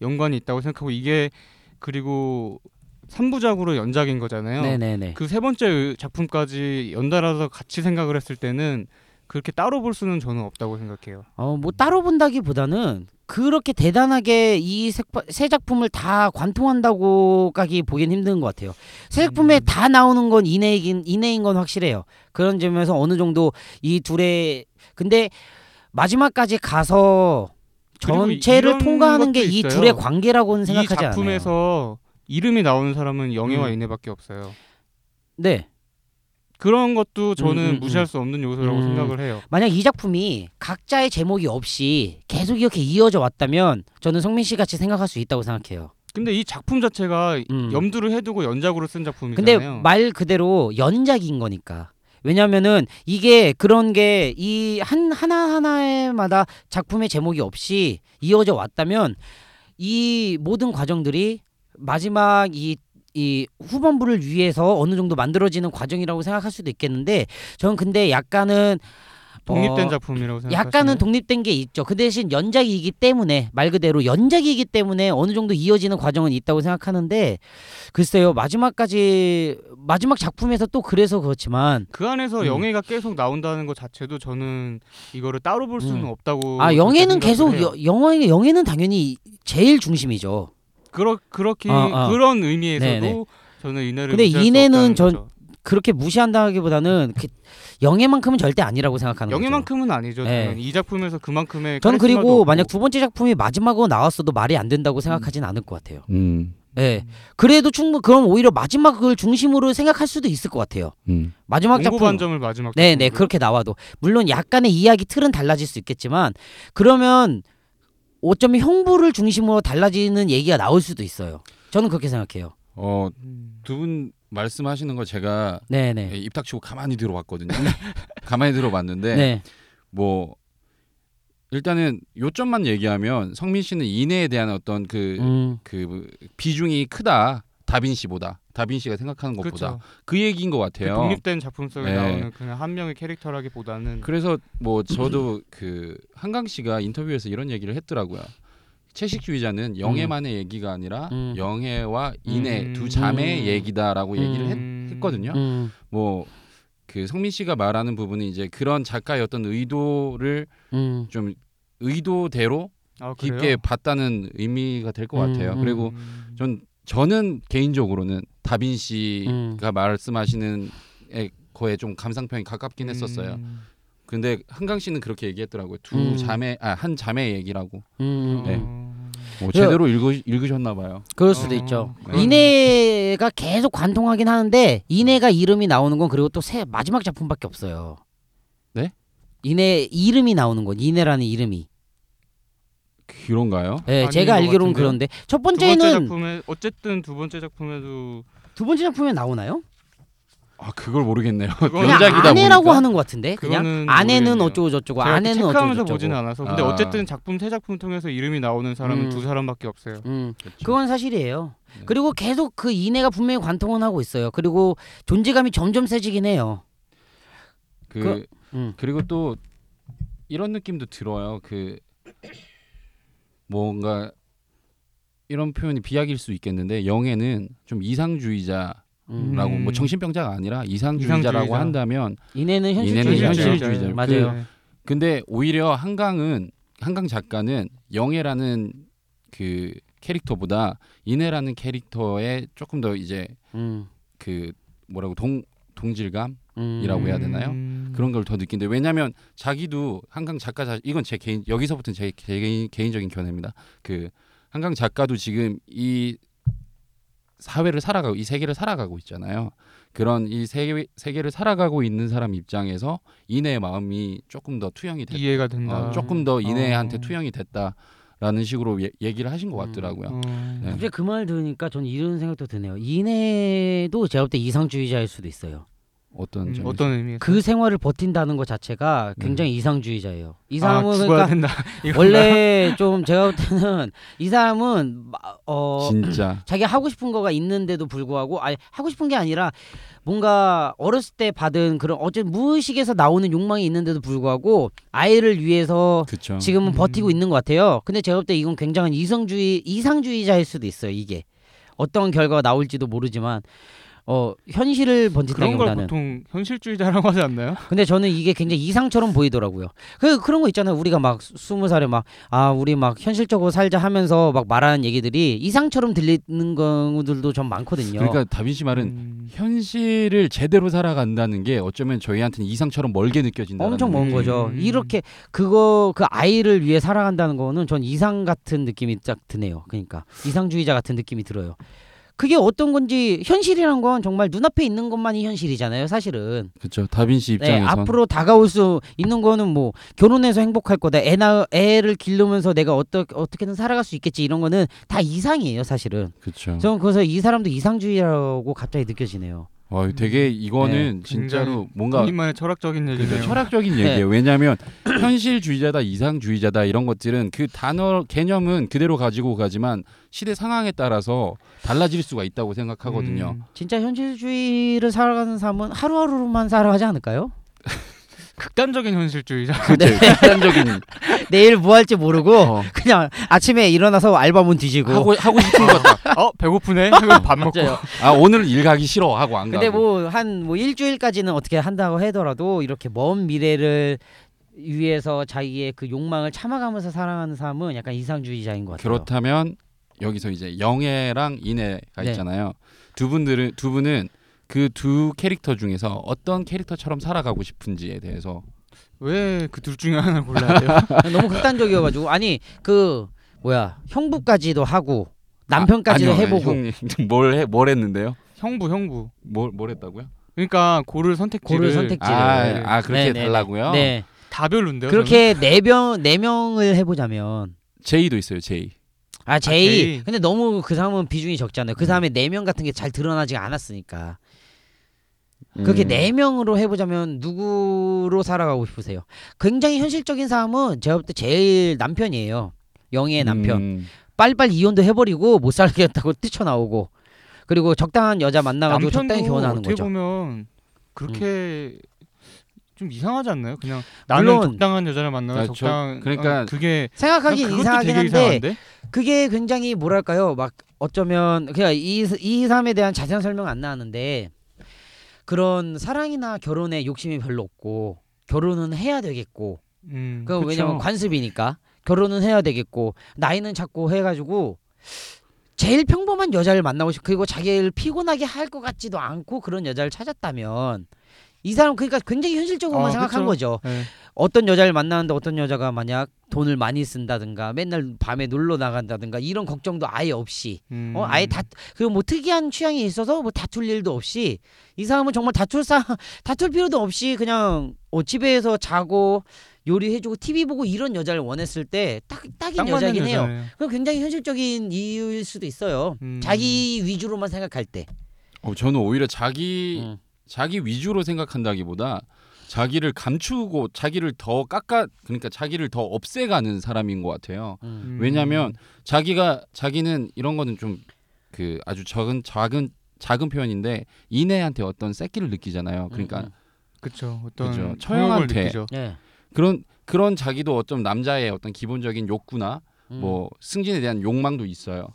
S3: 연관이 있다고 생각하고 이게 그리고 3부작으로 연작인 거잖아요.
S2: 네네네.
S3: 그세 번째 작품까지 연달아서 같이 생각을 했을 때는 그렇게 따로 볼 수는 저는 없다고 생각해요.
S2: 어, 뭐 따로 본다기보다는 그렇게 대단하게 이 세, 세 작품을 다 관통한다고까지 보기엔 힘든 것 같아요. 세 작품에
S3: 음.
S2: 다 나오는 건 이내이긴 이내인 건 확실해요. 그런 점에서 어느 정도 이 둘의 근데 마지막까지 가서 전체를 통과하는 게 이. 둘의 관계라고는
S3: 이
S2: 생각하지 않아요.
S3: 작품에서 이름이 나오는 사람은 영예와
S2: 음.
S3: 이내밖에 없어요.
S2: 네.
S3: 그런 것도 저는
S2: 음, 음, 음.
S3: 무시할 수 없는 요소라고
S2: 음.
S3: 생각을 해요.
S2: 만약 이 작품이 각자의 제목이 없이 계속 이렇게 이어져 왔다면 저는 성민 씨 같이 생각할 수 있다고 생각해요.
S3: 근데 이 작품 자체가
S2: 음.
S3: 염두를 해두고 연작으로 쓴 작품이잖아요.
S2: 근데 말 그대로 연작인 거니까. 왜냐면은 이게 그런 게 이 한 하나 하나에마다 작품의 제목이 없이 이어져 왔다면 이 모든 과정들이 마지막 이 이 후반부를 위해서 어느 정도 만들어지는 과정이라고 생각할 수도 있겠는데 저는 근데 약간은
S3: 독립된
S2: 어,
S3: 작품이라고 생각하시나요?
S2: 약간은 독립된 게 있죠. 그 대신 연작이기 때문에 말 그대로 연작이기 때문에 어느 정도 이어지는 과정은 있다고 생각하는데 글쎄요 마지막까지 마지막 작품에서 또 그래서 그렇지만
S3: 그 안에서
S2: 음.
S3: 영예가 계속 나온다는 것 자체도 저는 이거를 따로 볼 수는
S2: 음.
S3: 없다고
S2: 아 영예는 계속. 여, 영화의 영예는 당연히 제일 중심이죠.
S3: 그러 그렇게
S2: 어, 어.
S3: 그런 의미에서도
S2: 네네.
S3: 저는 이내를
S2: 근데 이내는 전-
S3: 거죠.
S2: 그렇게 무시한다기보다는 그 영예만큼은 절대 아니라고 생각하는 거죠.
S3: 영예만큼은 아니죠.
S2: 네.
S3: 저는 이 작품에서 그만큼의
S2: 저는 그리고
S3: 없고.
S2: 만약 두 번째 작품이 마지막으로 나왔어도 말이 안 된다고 생각하진 않을 것 같아요.
S1: 음,
S2: 예. 그래도 충분 그럼 오히려 마지막을 중심으로 생각할 수도 있을 것 같아요.
S1: 음.
S2: 마지막 작품
S3: 반점을 마지막
S2: 네, 네
S3: 작품으로.
S2: 그렇게 나와도 물론 약간의 이야기 틀은 달라질 수 있겠지만 그러면 어쩌면 형부를 중심으로 달라지는 얘기가 나올 수도 있어요. 저는 그렇게 생각해요.
S1: 어,
S3: 음.
S1: 두분 말씀하시는 거 제가
S2: 네, 네,
S1: 입 닥치고 가만히 들어봤거든요. 가만히 들어봤는데
S2: 네,
S1: 뭐 일단은 요점만 얘기하면 성민 씨는 이내에 대한 어떤 그
S2: 음,
S1: 그 비중이 크다 다빈 씨보다 다빈씨가 생각하는 것보다
S3: 그렇죠.
S1: 그 얘기인
S3: 것그
S1: 같아요.
S3: 독립된 작품 속에
S1: 네.
S3: 나오는 그냥 한 명의 캐릭터라기보다는
S1: 그래서 뭐 저도 그 한강 씨가 인터뷰에서 이런 얘기를 했더라고요. 채식주의자는 영해만의 얘기가 아니라
S2: 음.
S1: 영해와 인해
S3: 음.
S1: 두 자매의
S2: 음.
S1: 얘기다라고 얘기를 했,
S3: 음.
S1: 했거든요.
S2: 음,
S1: 뭐 그 성민 씨가 말하는 부분은 이제 그런 작가의 어떤 의도를
S2: 음,
S1: 좀 의도대로
S3: 아,
S1: 깊게? 봤다는 의미가 될것
S2: 음,
S1: 같아요.
S2: 음.
S1: 그리고
S3: 음.
S1: 전 저는 개인적으로는 다빈 씨가
S2: 음.
S1: 말씀하시는 에 거에 좀 감상평이 가깝긴 했었어요.
S3: 음.
S1: 근데 한강 씨는 그렇게 얘기했더라고요. 두
S2: 음.
S1: 자매 아 한 자매 얘기라고.
S2: 음, 음.
S1: 네.
S3: 어.
S1: 뭐 제대로 읽으, 읽으셨나 봐요.
S2: 그럴 수도
S3: 어,
S2: 있죠.
S3: 그런-
S2: 이내가 계속 관통하긴 하는데 이내가 이름이 나오는 건 그리고 또 새 마지막 작품밖에 없어요.
S1: 네?
S2: 이내 이름이 나오는 건 이내라는 이름이.
S1: 그런가요?
S2: 네,
S3: 아닌
S2: 제가
S3: 것
S2: 알기로는
S3: 같은데요?
S2: 그런데 첫
S3: 두 번째
S2: 번째는
S3: 작품에 어쨌든 두 번째 작품에도
S2: 두 번째 작품에 나오나요?
S1: 아 그걸 모르겠네요.
S2: 그냥
S1: 연작이다
S2: 아내라고
S1: 보니까.
S2: 하는 것 같은데 그냥
S3: 그거는
S2: 아내는
S3: 모르겠네요.
S2: 어쩌고 저쩌고
S3: 제가
S2: 아내는 어쩌고
S3: 체크하면서
S2: 저쩌고.
S3: 보지는 않아서 근데
S1: 아.
S3: 어쨌든 작품 세 작품 통해서 이름이 나오는 사람은
S2: 음.
S3: 두 사람밖에 없어요.
S2: 음,
S1: 그렇죠.
S2: 그건 사실이에요.
S1: 네.
S2: 그리고 계속 그 이내가 분명히 관통은 하고 있어요. 그리고 존재감이 점점 세지긴 해요.
S1: 그,
S2: 그- 음.
S1: 그리고 또 이런 느낌도 들어요. 그 뭔가 이런 표현이 비약일 수 있겠는데 영애는 좀 이상주의자라고
S2: 음.
S3: 음.
S1: 뭐 정신병자가 아니라 이상주의자라고
S3: 이상주의자.
S1: 한다면
S2: 이내는 현실주의자.
S1: 현실주의자.
S2: 맞아요.
S3: 네.
S1: 근데 오히려 한강은 한강 작가는 영애라는 그 캐릭터보다 이내라는 캐릭터에 조금 더 이제
S2: 음,
S1: 그 뭐라고 동 동질감
S2: 음.
S1: 이라고 해야 되나요?
S3: 음.
S1: 그런 걸 더 느낀대. 왜냐하면 자기도 한강 작가 자 이건 제 개인 여기서부터는 제 개인 개인적인 견해입니다. 그 한강 작가도 지금 이 사회를 살아가고 이 세계를 살아가고 있잖아요. 그런 이 세계 세계를 살아가고 있는 사람 입장에서 이내의 마음이 조금 더 투영이 됐,
S3: 이해가 된다.
S1: 어, 조금 더 이내한테
S3: 어.
S1: 투영이 됐다라는 식으로 예, 얘기를 하신 것
S2: 음.
S1: 같더라고요.
S3: 어.
S1: 네.
S2: 갑자기 그말 들으니까 저는 이런 생각도 드네요. 이내도 제가 볼 때 이상주의자일 수도 있어요.
S1: 어떤
S3: 음? 어떤 의미에서?
S2: 그 생활을 버틴다는 것 자체가
S1: 네.
S2: 굉장히 이상주의자예요. 이
S3: 아,
S2: 사람은
S3: 죽어야
S2: 그러니까? 원래 좀 제가 볼 때는 이 사람은 마- 어
S1: 진짜
S2: 자기 하고 싶은 거가 있는데도 불구하고 아니 하고 싶은 게 아니라 뭔가 어렸을 때 받은 그런 어째 무의식에서 나오는 욕망이 있는데도 불구하고 아이를 위해서
S1: 그쵸.
S2: 지금은
S3: 음.
S2: 버티고 있는 것 같아요. 근데 제가 볼 때 이건 굉장한 이성주의 이상주의자일 수도 있어요. 이게 어떤 결과가 나올지도 모르지만 어 현실을
S3: 그런 걸
S2: 번진다기보다는
S3: 보통 현실주의자라고 하지 않나요?
S2: 근데 저는 이게 굉장히 이상처럼 보이더라고요. 그 그런 거 있잖아요. 우리가 막 스- 스무 살에 막 아 우리 막 현실적으로 살자 하면서 막 말하는 얘기들이 이상처럼 들리는 경우들도 좀 많거든요.
S1: 그러니까 다빈씨 말은
S3: 음.
S1: 현실을 제대로 살아간다는 게 어쩌면 저희한테는 이상처럼 멀게 느껴진다.
S2: 엄청 먼
S3: 음.
S2: 거죠. 이렇게 그거 그 아이를 위해 살아간다는 거는 전 이상 같은 느낌이 딱 드네요. 그러니까 이상주의자 같은 느낌이 들어요. 그게 어떤 건지 현실이란 건 정말 눈앞에 있는 것만이 현실이잖아요. 사실은.
S1: 그렇죠. 다빈씨
S2: 네,
S1: 입장에선
S2: 앞으로 다가올 수 있는 거는 뭐 결혼해서 행복할 거다. 애 나, 애를 기르면서 내가 어떠, 어떻게든 살아갈 수 있겠지. 이런 거는 다 이상이에요, 사실은.
S1: 그렇죠.
S2: 저는 그래서 이 사람도 이상주의라고 갑자기 느껴지네요.
S1: 어, 되게
S2: 네.
S1: 이거는 진짜로
S3: 굉장히
S1: 뭔가
S3: 본인만의 철학적인 얘기네요.
S1: 철학적인
S2: 네.
S1: 얘기예요. 왜냐하면 현실주의자다, 이상주의자다 이런 것들은 그 단어 개념은 그대로 가지고 가지만 시대 상황에 따라서 달라질 수가 있다고 생각하거든요.
S3: 음.
S2: 진짜 현실주의를 살아가는 사람은 하루하루만 살아가지 않을까요?
S3: 극단적인 현실주의자.
S1: 그죠? 극단적인
S2: 내일 뭐 할지 모르고
S1: 어,
S2: 그냥 아침에 일어나서 알바문 뒤지고
S1: 하고 하고 싶은 것 같다.
S3: 어 배고프네. 하고 밥 먹고.
S2: 맞아요.
S1: 아 오늘 일 가기 싫어 하고 안
S2: 근데
S1: 가고.
S2: 뭐 한 뭐 일주일까지는 어떻게 한다고 하더라도 이렇게 먼 미래를 위해서 자기의 그 욕망을 참아가면서 살아가는 사람은 약간 이상주의자인 것 같아요.
S1: 그렇다면 여기서 이제 영애랑 인애가
S2: 네.
S1: 있잖아요. 두 분들은 두 분은 그 두 캐릭터 중에서 어떤 캐릭터처럼 살아가고 싶은지에 대해서
S3: 왜 그 둘 중에 하나를 골라야 돼요?
S2: 너무 극단적이어가지고 아니 그 뭐야 형부까지도 하고 남편까지도
S1: 아, 아니요,
S2: 해보고
S1: 형님 뭘 해 뭘 했는데요?
S3: 형부 형부.
S1: 뭘 뭘 했다고요?
S3: 그러니까 고를 선택지를
S2: 고를 선택지를
S1: 아, 아 그렇게
S2: 네, 네,
S1: 달라고요?
S2: 네
S3: 다 별론데요.
S2: 그렇게 네명네 명을 해보자면
S1: 제이도 있어요. 제이.
S2: 아 제이.
S3: 제이.
S2: 근데 너무 그 사람은 비중이 적잖아요. 그 사람의 네명 같은 게 잘 드러나지가 않았으니까 그렇게
S1: 음.
S2: 네 명으로 해보자면 누구로 살아가고 싶으세요? 굉장히 현실적인 사람은 제가 볼 때 제일 남편이에요. 영희의 남편.
S1: 음.
S2: 빨리빨리 이혼도 해버리고 못 살겠다고 뛰쳐나오고 그리고 적당한 여자 만나가지고 적당히 결혼하는
S3: 어떻게
S2: 거죠. 음.
S3: 보면 그렇게 좀 이상하지 않나요? 그냥 나는
S2: 물론-
S3: 적당한 여자를 만나면
S1: 아, 저-
S3: 적당
S1: 그러니까
S3: 어, 그게 그것도
S2: 이상하긴
S3: 되게
S2: 한데
S3: 이상한데?
S2: 그게 굉장히 뭐랄까요 막 어쩌면 그냥 이, 이 삶에 대한 자세한 설명 안 나왔는데 그런 사랑이나 결혼에 욕심이 별로 없고 결혼은 해야 되겠고.
S3: 음,
S2: 그. 왜냐면 관습이니까. 결혼은 해야 되겠고. 나이는 자꾸 해가지고 제일 평범한 여자를 만나고 싶 그리고 자기를 피곤하게 할 것 같지도 않고 그런 여자를 찾았다면 이 사람 그러니까 굉장히 현실적으로만
S3: 아,
S2: 생각한
S3: 그쵸.
S2: 거죠.
S3: 네.
S2: 어떤 여자를 만나는데 어떤 여자가 만약 돈을 많이 쓴다든가 맨날 밤에 놀러 나간다든가 이런 걱정도 아예 없이
S3: 음.
S2: 어 아예 다 그리고 뭐 특이한 취향이 있어서 뭐 다툴 일도 없이 이 사람은 정말 다툴 사 다툴 필요도 없이 그냥 어 집에서 자고 요리해주고 TV 보고 이런 여자를 원했을 때 딱 딱인 여자긴 해요. 그럼 굉장히 현실적인 이유일 수도 있어요.
S3: 음.
S2: 자기 위주로만 생각할 때.
S1: 어, 저는 오히려 자기
S2: 음.
S1: 자기 위주로 생각한다기보다 자기를 감추고 자기를 더 깎아 그러니까 자기를 더 없애가는 사람인 것 같아요.
S2: 음.
S3: 음.
S1: 왜냐하면 자기가 자기는 이런 거는 좀 그 아주 적은 작은 작은 표현인데 이내한테 어떤 새끼를 느끼잖아요. 그러니까
S2: 음, 음.
S3: 그쵸 어떤. 성욕을
S1: 처형한테.
S2: 네.
S1: 그런 그런 자기도 어떤 남자의 어떤 기본적인 욕구나
S2: 음.
S1: 뭐 승진에 대한 욕망도 있어요.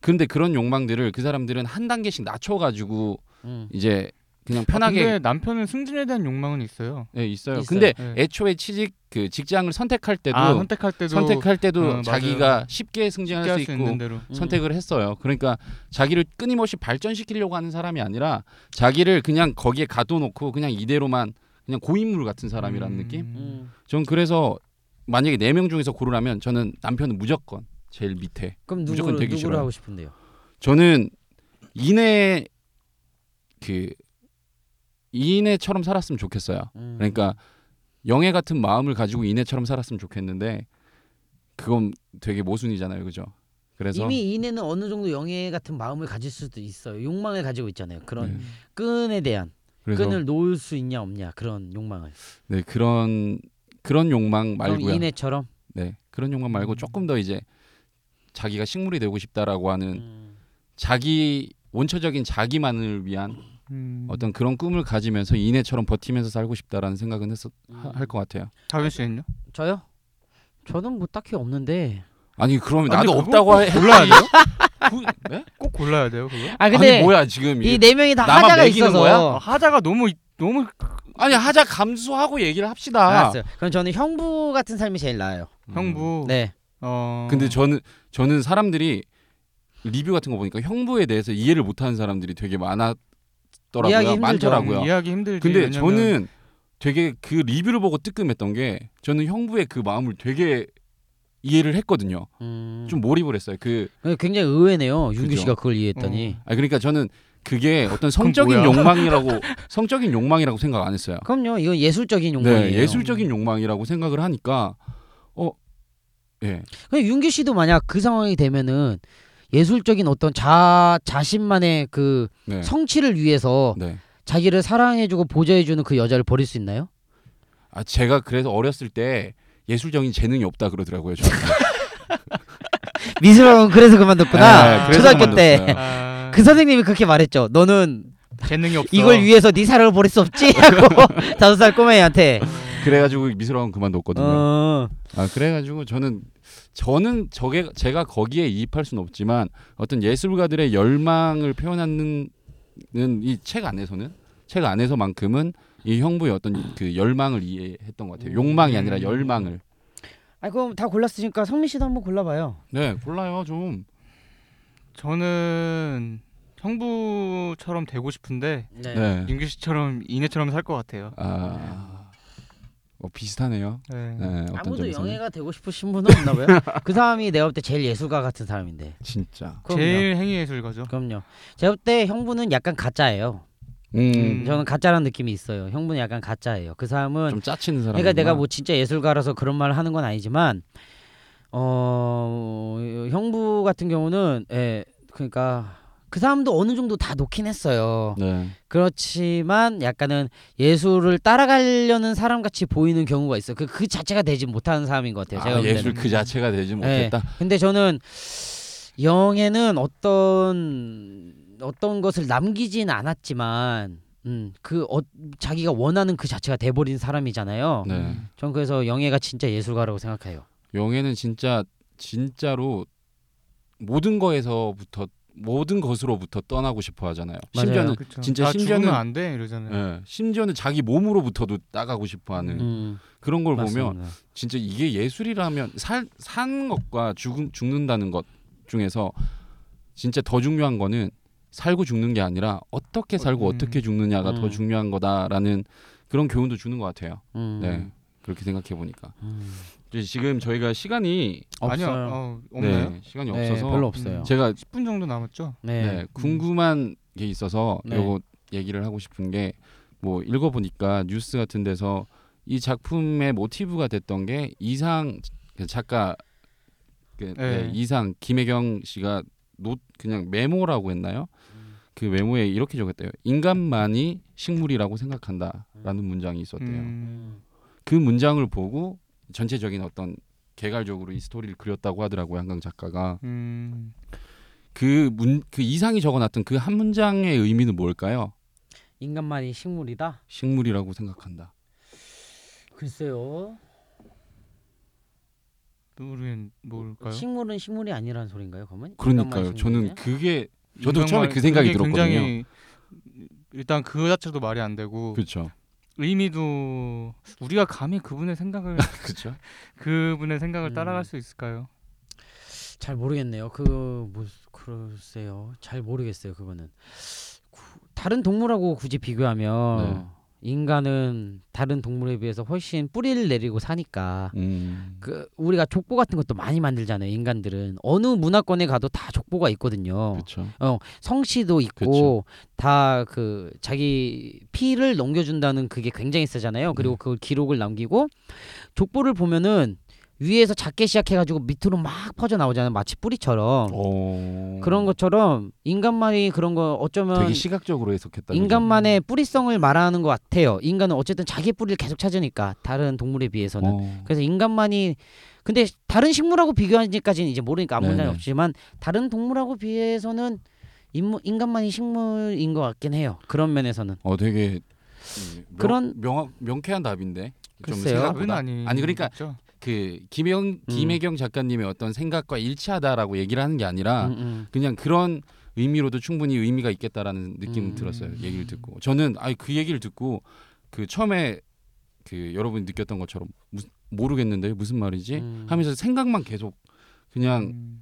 S1: 근데 그런 욕망들을 그 사람들은 한 단계씩 낮춰가지고
S2: 음.
S1: 이제 그냥
S3: 아,
S1: 편하게
S3: 근데 남편은 승진에 대한 욕망은 있어요.
S1: 네, 있어요.
S2: 있어요.
S1: 근데
S3: 네.
S1: 애초에 취직 그 직장을 선택할 때도
S3: 아 선택할 때도
S1: 선택할 때도
S3: 어, 맞아요.
S1: 자기가 쉽게 승진할
S3: 쉽게
S1: 수 있고
S3: 있는 대로.
S2: 음.
S1: 선택을 했어요. 그러니까 자기를 끊임없이 발전시키려고 하는 사람이 아니라 자기를 그냥 거기에 가둬놓고 그냥 이대로만 그냥 고인물 같은 사람이라는
S3: 음.
S1: 느낌.
S2: 음.
S1: 전 그래서 만약에 네 명 중에서 고르라면 저는 남편은 무조건 제일 밑에.
S2: 그럼
S1: 무조건
S2: 누구를
S1: 되기
S2: 누구를
S1: 싫어요.
S2: 하고 싶은데요?
S1: 저는 인해 그 인해처럼 살았으면 좋겠어요.
S2: 음.
S1: 그러니까 영애 같은 마음을 가지고 인해처럼 살았으면 좋겠는데 그건 되게 모순이잖아요, 그죠? 그래서
S2: 이미 이내는 어느 정도 영예 같은 마음을 가질 수도 있어요. 욕망을 가지고 있잖아요. 그런
S1: 네,
S2: 끈에 대한
S1: 그래서
S2: 끈을 놓을 수 있냐 없냐 그런 욕망을.
S1: 네 그런 그런 욕망 말고요.
S2: 이내처럼.
S1: 네 그런 욕망 말고 조금 더 이제 자기가 식물이 되고 싶다라고 하는
S2: 음.
S1: 자기 원초적인 자기만을 위한
S3: 음.
S1: 어떤 그런 꿈을 가지면서 인해처럼 버티면서 살고 싶다라는 생각은 했었 할 것 같아요.
S3: 다현 씨는요?
S2: 저요? 저는 뭐 딱히 없는데.
S1: 아니 그러면
S3: 아니,
S1: 나도
S3: 그거
S1: 없다고 해.
S3: 골라야 돼요?
S1: 구, 네?
S3: 꼭 골라야 돼요 그거?
S2: 아 근데
S1: 아니 뭐야 지금
S2: 이이네 명이 다
S1: 나만
S2: 하자가
S1: 매기는
S2: 있어서.
S1: 거야?
S3: 아, 하자가 너무 너무
S1: 아니 하자 감수하고 얘기를 합시다.
S2: 알았어요. 그럼 저는 형부 같은 삶이 제일 나아요.
S1: 음.
S3: 형부.
S2: 네.
S3: 어.
S1: 근데 저는 저는 사람들이 리뷰 같은 거 보니까 형부에 대해서 이해를 못하는 사람들이 되게
S2: 이해하 기
S1: 많았더라고요.
S2: 힘들죠.
S1: 많더라고요.
S3: 음, 이해하기 힘들지.
S1: 근데
S3: 왜냐면
S1: 저는 되게 그 리뷰를 보고 뜨끔했던 게 저는 형부의 그 마음을 되게 이해를 했거든요.
S2: 음.
S1: 좀 몰입을 했어요. 그
S2: 굉장히 의외네요. 윤규
S1: 그죠.
S2: 씨가 그걸 이해했더니.
S1: 아 그러니까 저는 그게 어떤 성적인? 욕망이라고 성적인 욕망이라고 생각 안 했어요.
S2: 그럼요. 이건 예술적인 욕망이에요.
S1: 네, 예술적인 욕망이라고 생각을 하니까 어 예.
S2: 근데 윤규 씨도 만약 그 상황이 되면은 예술적인 어떤 자 자신만의 그
S1: 네.
S2: 성취를 위해서
S1: 네.
S2: 자기를 사랑해주고 보좌해주는 그 여자를 버릴 수 있나요?
S1: 아 제가 그래서 어렸을 때 예술적인 재능이 없다 그러더라고요.
S2: 미술학원 그래서 그만뒀구나.
S1: 네, 그래서
S2: 초등학교 때.
S1: 그만뒀어요.
S3: 아,
S2: 그 선생님이 그렇게 말했죠. 너는
S3: 재능이 없어.
S2: 이걸 위해서 네 사랑을 버릴 수 없지 하고 다섯 살 꼬맹이한테.
S1: 그래가지고 미술학원 그만뒀거든요.
S2: 어.
S1: 아 그래가지고 저는 저는 저게 제가 거기에 이입할 수는 없지만 어떤 예술가들의 열망을 표현하는 이 책 안에서는 책 안에서만큼은 이 형부의 어떤 그 열망을 이해했던 것 같아요. 욕망이 아니라 열망을.
S2: 아 그럼 다 골랐으니까 성민 씨도 한번 골라봐요.
S1: 네, 몰라요 좀.
S3: 저는 형부처럼 되고 싶은데
S1: 네.
S3: 윤규 씨처럼 이내처럼 살 것 같아요.
S1: 아, 뭐 비슷하네요.
S3: 네.
S1: 네, 어떤
S2: 아무도
S1: 점에서는.
S2: 영예가 되고 싶으신 분은 없나 봐요. 그 사람이 내가 볼 때 제일 예술가 같은 사람인데.
S1: 진짜.
S2: 그럼요.
S3: 제일 행위예술가죠.
S2: 그럼요. 제가 볼 때 형부는 약간 가짜예요.
S1: 음,
S2: 저는 가짜라는 느낌이 있어요. 형부는 약간 가짜예요. 그 사람은
S1: 좀 짜치는 사람.
S2: 그러니까 내가 뭐 진짜 예술가라서 그런 말을 하는 건 아니지만 어 형부 같은 경우는 예 그러니까 그 사람도 어느 정도 다 놓긴 했어요.
S1: 네.
S2: 그렇지만 약간은 예술을 따라가려는 사람 같이 보이는 경우가 있어. 그 그 자체가 되지 못하는 사람인 것 같아요. 제가
S1: 아,
S2: 볼
S1: 예술. 그 자체가 되지
S2: 네.
S1: 못했다.
S2: 근데 저는 영에는 어떤 어떤 것을 남기진 않았지만 음, 그 어, 자기가 원하는 그 자체가 돼버린 사람이잖아요.
S1: 네.
S2: 전 그래서 영예가 진짜 예술가라고 생각해요.
S1: 영애는 진짜 진짜로 모든 거에서부터 모든 것으로부터 떠나고 싶어 하잖아요.
S2: 맞아요.
S1: 심지어는
S3: 그쵸.
S1: 진짜
S3: 나
S1: 심지어는-
S3: 죽으면 안돼 이러잖아요.
S1: 예, 심지어는 자기 몸으로부터도 나가고 싶어 하는
S2: 음,
S1: 그런 걸 보면
S2: 맞습니다.
S1: 진짜 이게 예술이라면 살 사는 것과 죽, 죽는다는 것 중에서 진짜 더 중요한 거는 살고 죽는 게 아니라 어떻게 살고
S3: 음.
S1: 어떻게 죽느냐가 더
S2: 음.
S1: 중요한 거다라는 그런 교훈도 주는 것 같아요.
S2: 음,
S1: 네. 그렇게 생각해 보니까
S2: 음.
S1: 지금 저희가 시간이
S3: 아니요.
S2: 없어요.
S3: 어, 없나요?
S1: 네, 시간이
S2: 네,
S1: 없어서
S2: 별로 없어요.
S1: 제가
S3: 10분 정도 남았죠.
S2: 네.
S1: 네, 궁금한 게 있어서
S2: 네.
S1: 요거 얘기를 하고 싶은 게 뭐 읽어보니까 뉴스 같은 데서 이 작품의 모티브가 됐던 게 이상 그 작가 그 네,
S3: 네.
S1: 이상 김해경 씨가 노 그냥 메모라고 했나요? 그 메모에 이렇게 적었대요. 인간만은 식물이라고 생각한다라는 문장이 있었대요.
S3: 음,
S2: 음.
S1: 그 문장을 보고 전체적인 어떤 개괄적으로 이 스토리를 그렸다고 하더라고요 한강 작가가
S3: 음,
S1: 그문그 이상이 적어놨던 그 한 문장의 의미는 뭘까요?
S2: 인간만이 식물이다.
S1: 식물이라고 생각한다.
S2: 글쎄요.
S3: 모르겠 뭘까요?
S2: 식물은 식물이 아니라는 소린가요, 그러면?
S1: 그러니까요. 저는? 그게 저도 처음에 그 생각이 들었거든요.
S3: 굉장히 일단 그 자체도 말이 안 되고
S1: 그렇죠.
S3: 의미도 우리가 감히 그분의 생각을
S1: 그렇죠.
S3: 그분의 생각을
S2: 음.
S3: 따라갈 수 있을까요?
S2: 잘 모르겠네요. 그뭐 글쎄요. 잘 모르겠어요. 그거는 구- 다른 동물하고 굳이 비교하면 인간은 다른 동물에 비해서 훨씬 뿌리를 내리고 사니까
S1: 음.
S2: 그 우리가 족보 같은 것도 많이 만들잖아요. 인간들은 어느 문화권에 가도 다 족보가 있거든요.
S1: 그렇죠.
S2: 성씨도 있고 다 그 자기 피를 넘겨준다는 그게 굉장히 세잖아요. 그리고
S1: 네.
S2: 그걸 기록을 남기고 족보를 보면은 위에서 작게 시작해가지고 밑으로 막 퍼져 나오잖아요. 마치 뿌리처럼
S1: 오.
S2: 그런 것처럼 인간만이 그런 거 어쩌면
S1: 되게 시각적으로 해석했다.
S2: 인간만의 뿌리성을 말하는 것 같아요. 인간은 어쨌든 자기 뿌리를 계속 찾으니까 다른 동물에 비해서는
S1: 어.
S2: 그래서 인간만이 근데 다른 식물하고 비교하기까지는 이제 모르니까 아무
S1: 네네.
S2: 없지만 다른 동물하고 비해서는 인무, 인간만이 식물인 것 같긴 해요. 그런 면에서는
S1: 어 되게 음, 명,
S2: 그런-
S1: 명 명쾌한 답인데. 좀
S2: 글쎄요.
S3: 답은
S1: 생각보다.
S3: 아니.
S1: 아니 그러니까
S3: 죠
S1: 그 김영 김혜경 작가님의 어떤 생각과 일치하다라고 얘기를 하는 게 아니라
S2: 음, 음.
S1: 그냥 그런 의미로도 충분히 의미가 있겠다라는 느낌
S2: 음.
S1: 들었어요. 얘기를 듣고 저는 아니 그 얘기를 듣고 그 처음에 그 여러분이 느꼈던 것처럼 무슨 모르겠는데 무슨 말이지
S2: 음.
S1: 하면서 생각만 계속 그냥
S3: 음.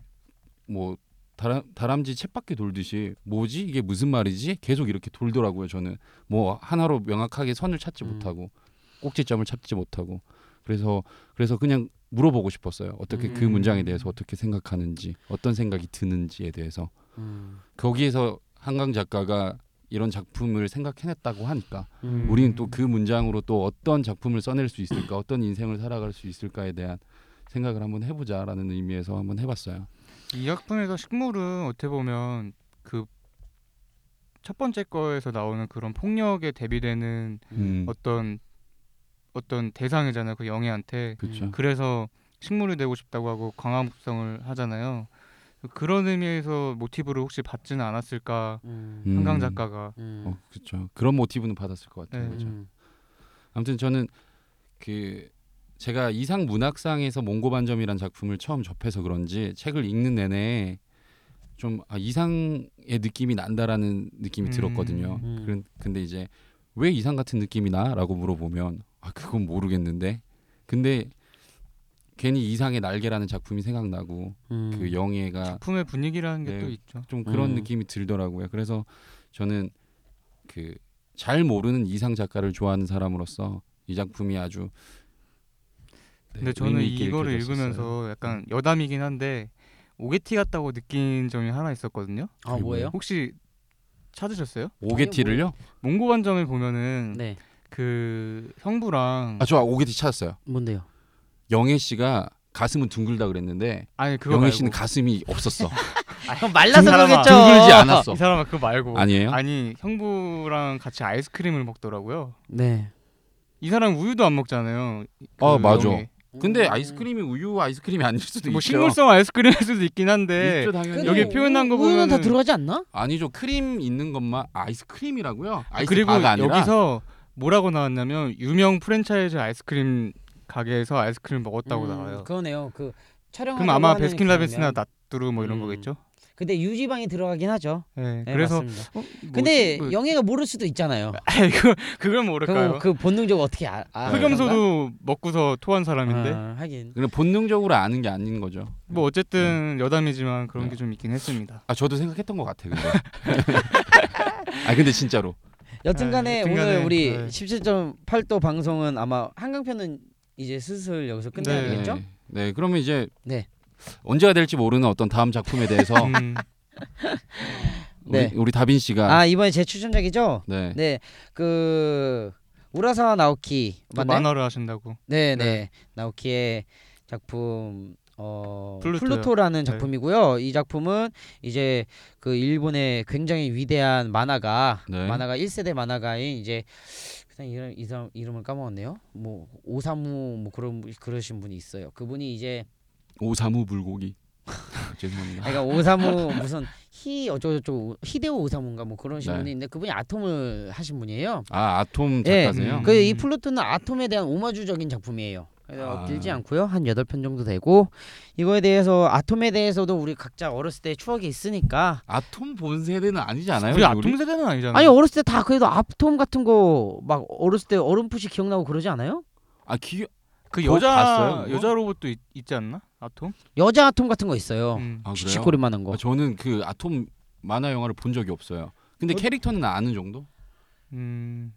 S1: 뭐 다람, 다람쥐 챗바퀴 돌듯이 뭐지 이게 무슨 말이지 계속 이렇게 돌더라고요 저는 뭐 하나로 명확하게 선을 찾지
S2: 음.
S1: 못하고 꼭지점을 찾지 못하고 그래서 그래서 그냥 물어보고 싶었어요 어떻게 그
S3: 음.
S1: 문장에 대해서 어떻게 생각하는지 어떤 생각이 드는지에 대해서
S2: 음.
S1: 거기에서 한강 작가가 이런 작품을 생각해냈다고 하니까
S2: 음.
S1: 우리는 또 그 문장으로 또 어떤 작품을 써낼 수 있을까 어떤 인생을 살아갈 수 있을까에 대한 생각을 한번 해보자라는 의미에서 한번 해봤어요.
S3: 이 작품에서 식물은 어떻게 보면 그 첫 번째 거에서 나오는 그런 폭력에 대비되는
S1: 음,
S3: 어떤 어떤 대상이잖아요. 그 영애한테.
S1: 그렇죠.
S3: 그래서 식물이 되고 싶다고 하고 광합성을 하잖아요. 그런 의미에서 모티브를 혹시 받지는 않았을까
S2: 음.
S1: 음.
S3: 한강 작가가
S2: 음.
S1: 어, 그렇죠. 그런 모티브는 받았을 것 같아요.
S3: 네.
S1: 그죠?
S2: 음.
S1: 아무튼 저는 그 제가 이상 문학상에서 몽고반점이란 작품을 처음 접해서 그런지 책을 읽는 내내 좀 아, 이상의 느낌이 난다라는 느낌이
S3: 음.
S1: 들었거든요.
S2: 음.
S1: 그런 근데 이제 왜 이상 같은 느낌이 나라고 물어보면 아 그건 모르겠는데 근데 괜히 이상의 날개라는 작품이 생각나고
S2: 음.
S1: 그 영예가
S3: 작품의 분위기라는 게
S1: 네.
S3: 또 있죠.
S1: 좀 그런
S2: 음.
S1: 느낌이 들더라고요. 그래서 저는 그 잘 모르는 이상 작가를 좋아하는 사람으로서 이 작품이 아주 네,
S3: 근데 저는 이거를
S1: 읽혀졌었어요.
S3: 읽으면서 약간 여담이긴 한데 오게티 같다고 느낀 점이 하나 있었거든요.
S2: 아 뭐예요?
S3: 혹시 찾으셨어요?
S1: 오게티를요?
S3: 몽고 반점을 보면은
S2: 네.
S3: 그 형부랑
S1: 아, 저 오게티 찾았어요.
S2: 뭔데요?
S1: 영애 씨가 가슴은 둥글다 그랬는데
S3: 아니 그거
S1: 영애
S3: 말고
S1: 씨는 가슴이 없었어.
S2: 그럼 말라서
S3: 사람아.
S2: 그러겠죠.
S1: 둥글지 않았어.
S3: 이 사람은 그거 말고
S1: 아니에요?
S3: 아니 형부랑 같이 아이스크림을 먹더라고요.
S2: 네.
S3: 이 사람 우유도 안 먹잖아요. 그
S1: 아, 맞아.
S3: 영애.
S1: 근데
S2: 음.
S1: 아이스크림이 우유 아이스크림이 아닐 수도
S3: 뭐
S1: 있죠.
S3: 식물성 아이스크림일 수도 있긴 한데
S1: 있죠, 당연히.
S2: 근데
S3: 여기 표현한 거
S2: 우유는 다
S3: 보면은-
S2: 들어가지 않나?
S1: 아니죠. 크림 있는 것만 아이스크림이라고요? 아이스
S3: 그리고
S1: 바가 아니라
S3: 여기서 뭐라고 나왔냐면 유명 프랜차이즈 아이스크림 가게에서 아이스크림 먹었다고
S2: 음,
S3: 나와요.
S2: 그러네요. 그 촬영.
S3: 그럼 아마 베스킨라빈스나 나뚜루 뭐 이런
S2: 음.
S3: 거겠죠?
S2: 근데 유지방이 들어가긴 하죠.
S3: 네.
S2: 네,
S3: 그래서
S2: 맞습니다.
S3: 어,
S2: 근데
S3: 뭐지? 뭐-
S2: 영애가 모를 수도 있잖아요.
S3: 그 그걸 모를까요?
S2: 그, 그 본능적으로 어떻게 아, 아
S3: 흑염소도 먹고서 토한 사람인데
S2: 아, 하긴.
S1: 그냥 본능적으로 아는 게 아닌 거죠.
S3: 뭐 어쨌든 여담이지만 그런
S1: 네.
S3: 게좀 있긴 했습니다.
S1: 아 저도 생각했던 것 같아 근데. 아 근데 진짜로.
S2: 여튼간에
S3: 네,
S2: 오늘
S3: 여튼간에,
S2: 우리
S3: 네.
S2: 17.8도 방송은 아마 한강편은 이제 슬슬 여기서 끝내야
S3: 네.
S2: 되겠죠?
S1: 네. 네, 그러면 이제
S2: 네.
S1: 언제가 될지 모르는 어떤 다음 작품에 대해서
S3: 음,
S2: 네.
S1: 우리, 우리 다빈 씨가
S2: 아 이번에 제 추천작이죠?
S1: 네.
S2: 네, 그 우라사와 나오키?
S3: 만화를 하신다고.
S2: 네, 네,
S3: 네.
S2: 나오키의 작품 어
S3: 플루토요.
S2: 플루토라는
S3: 네.
S2: 작품이고요. 이 작품은 이제 그 일본의 굉장히 위대한 만화가
S1: 네.
S2: 만화가 1세대 만화가인 이제 그냥 이름 이 사람 이름을 까먹었네요. 뭐 오사무 뭐 그런 그러신 분이 있어요. 그분이 이제
S1: 오사무 불고기. 죄송합니다.
S2: 그러니까 오사무 무슨 히 어쩌고저쩌고 히데오 오사무인가 뭐 그런 신
S1: 네.
S2: 있는데 그분이 아톰을 하신 분이에요.
S1: 아 아톰
S2: 예,
S1: 작가세요?
S3: 음.
S2: 그이 플루토는 아톰에 대한 오마주적인 작품이에요. 그래서
S1: 아.
S2: 길지 않고요. 한 여덟 편 정도 되고 이거에 대해서 아톰에 대해서도 우리 각자 어렸을 때 추억이 있으니까
S1: 아톰 본 세대는 아니지 않아요?
S3: 우리 아톰 세대는 아니잖아요.
S2: 아니 어렸을 때 다 그래도 아톰 같은 거 막 어렸을 때 어렴풋이 기억나고 그러지 않아요?
S1: 아 기.
S3: 그
S1: 그거
S3: 여자
S1: 봤어요, 그거?
S3: 여자 로봇도 있, 있지 않나? 아톰?
S2: 여자 아톰 같은 거 있어요.
S3: 음.
S1: 아 그래요?
S2: 쥐치꼬리만한 거.
S1: 아, 저는 그 아톰 만화 영화를 본 적이 없어요. 근데
S2: 어?
S1: 캐릭터는 아는 정도?
S3: 음.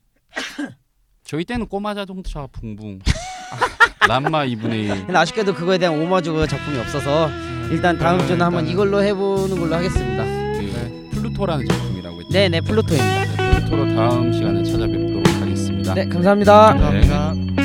S1: 저희 때는 꼬마 자동차 붕붕 란마 2분의 1
S2: 근데 아쉽게도 그거에 대한 오마주가 작품이 없어서 일단 다음
S3: 네,
S2: 주는 한번 이걸로 해보는 걸로 하겠습니다.
S1: 그 플루토라는 작품이라고 했죠.
S2: 네네 플루토입니다.
S1: 네, 플루토로 다음 시간에 찾아뵙도록 하겠습니다.
S2: 네 감사합니다.
S1: 네.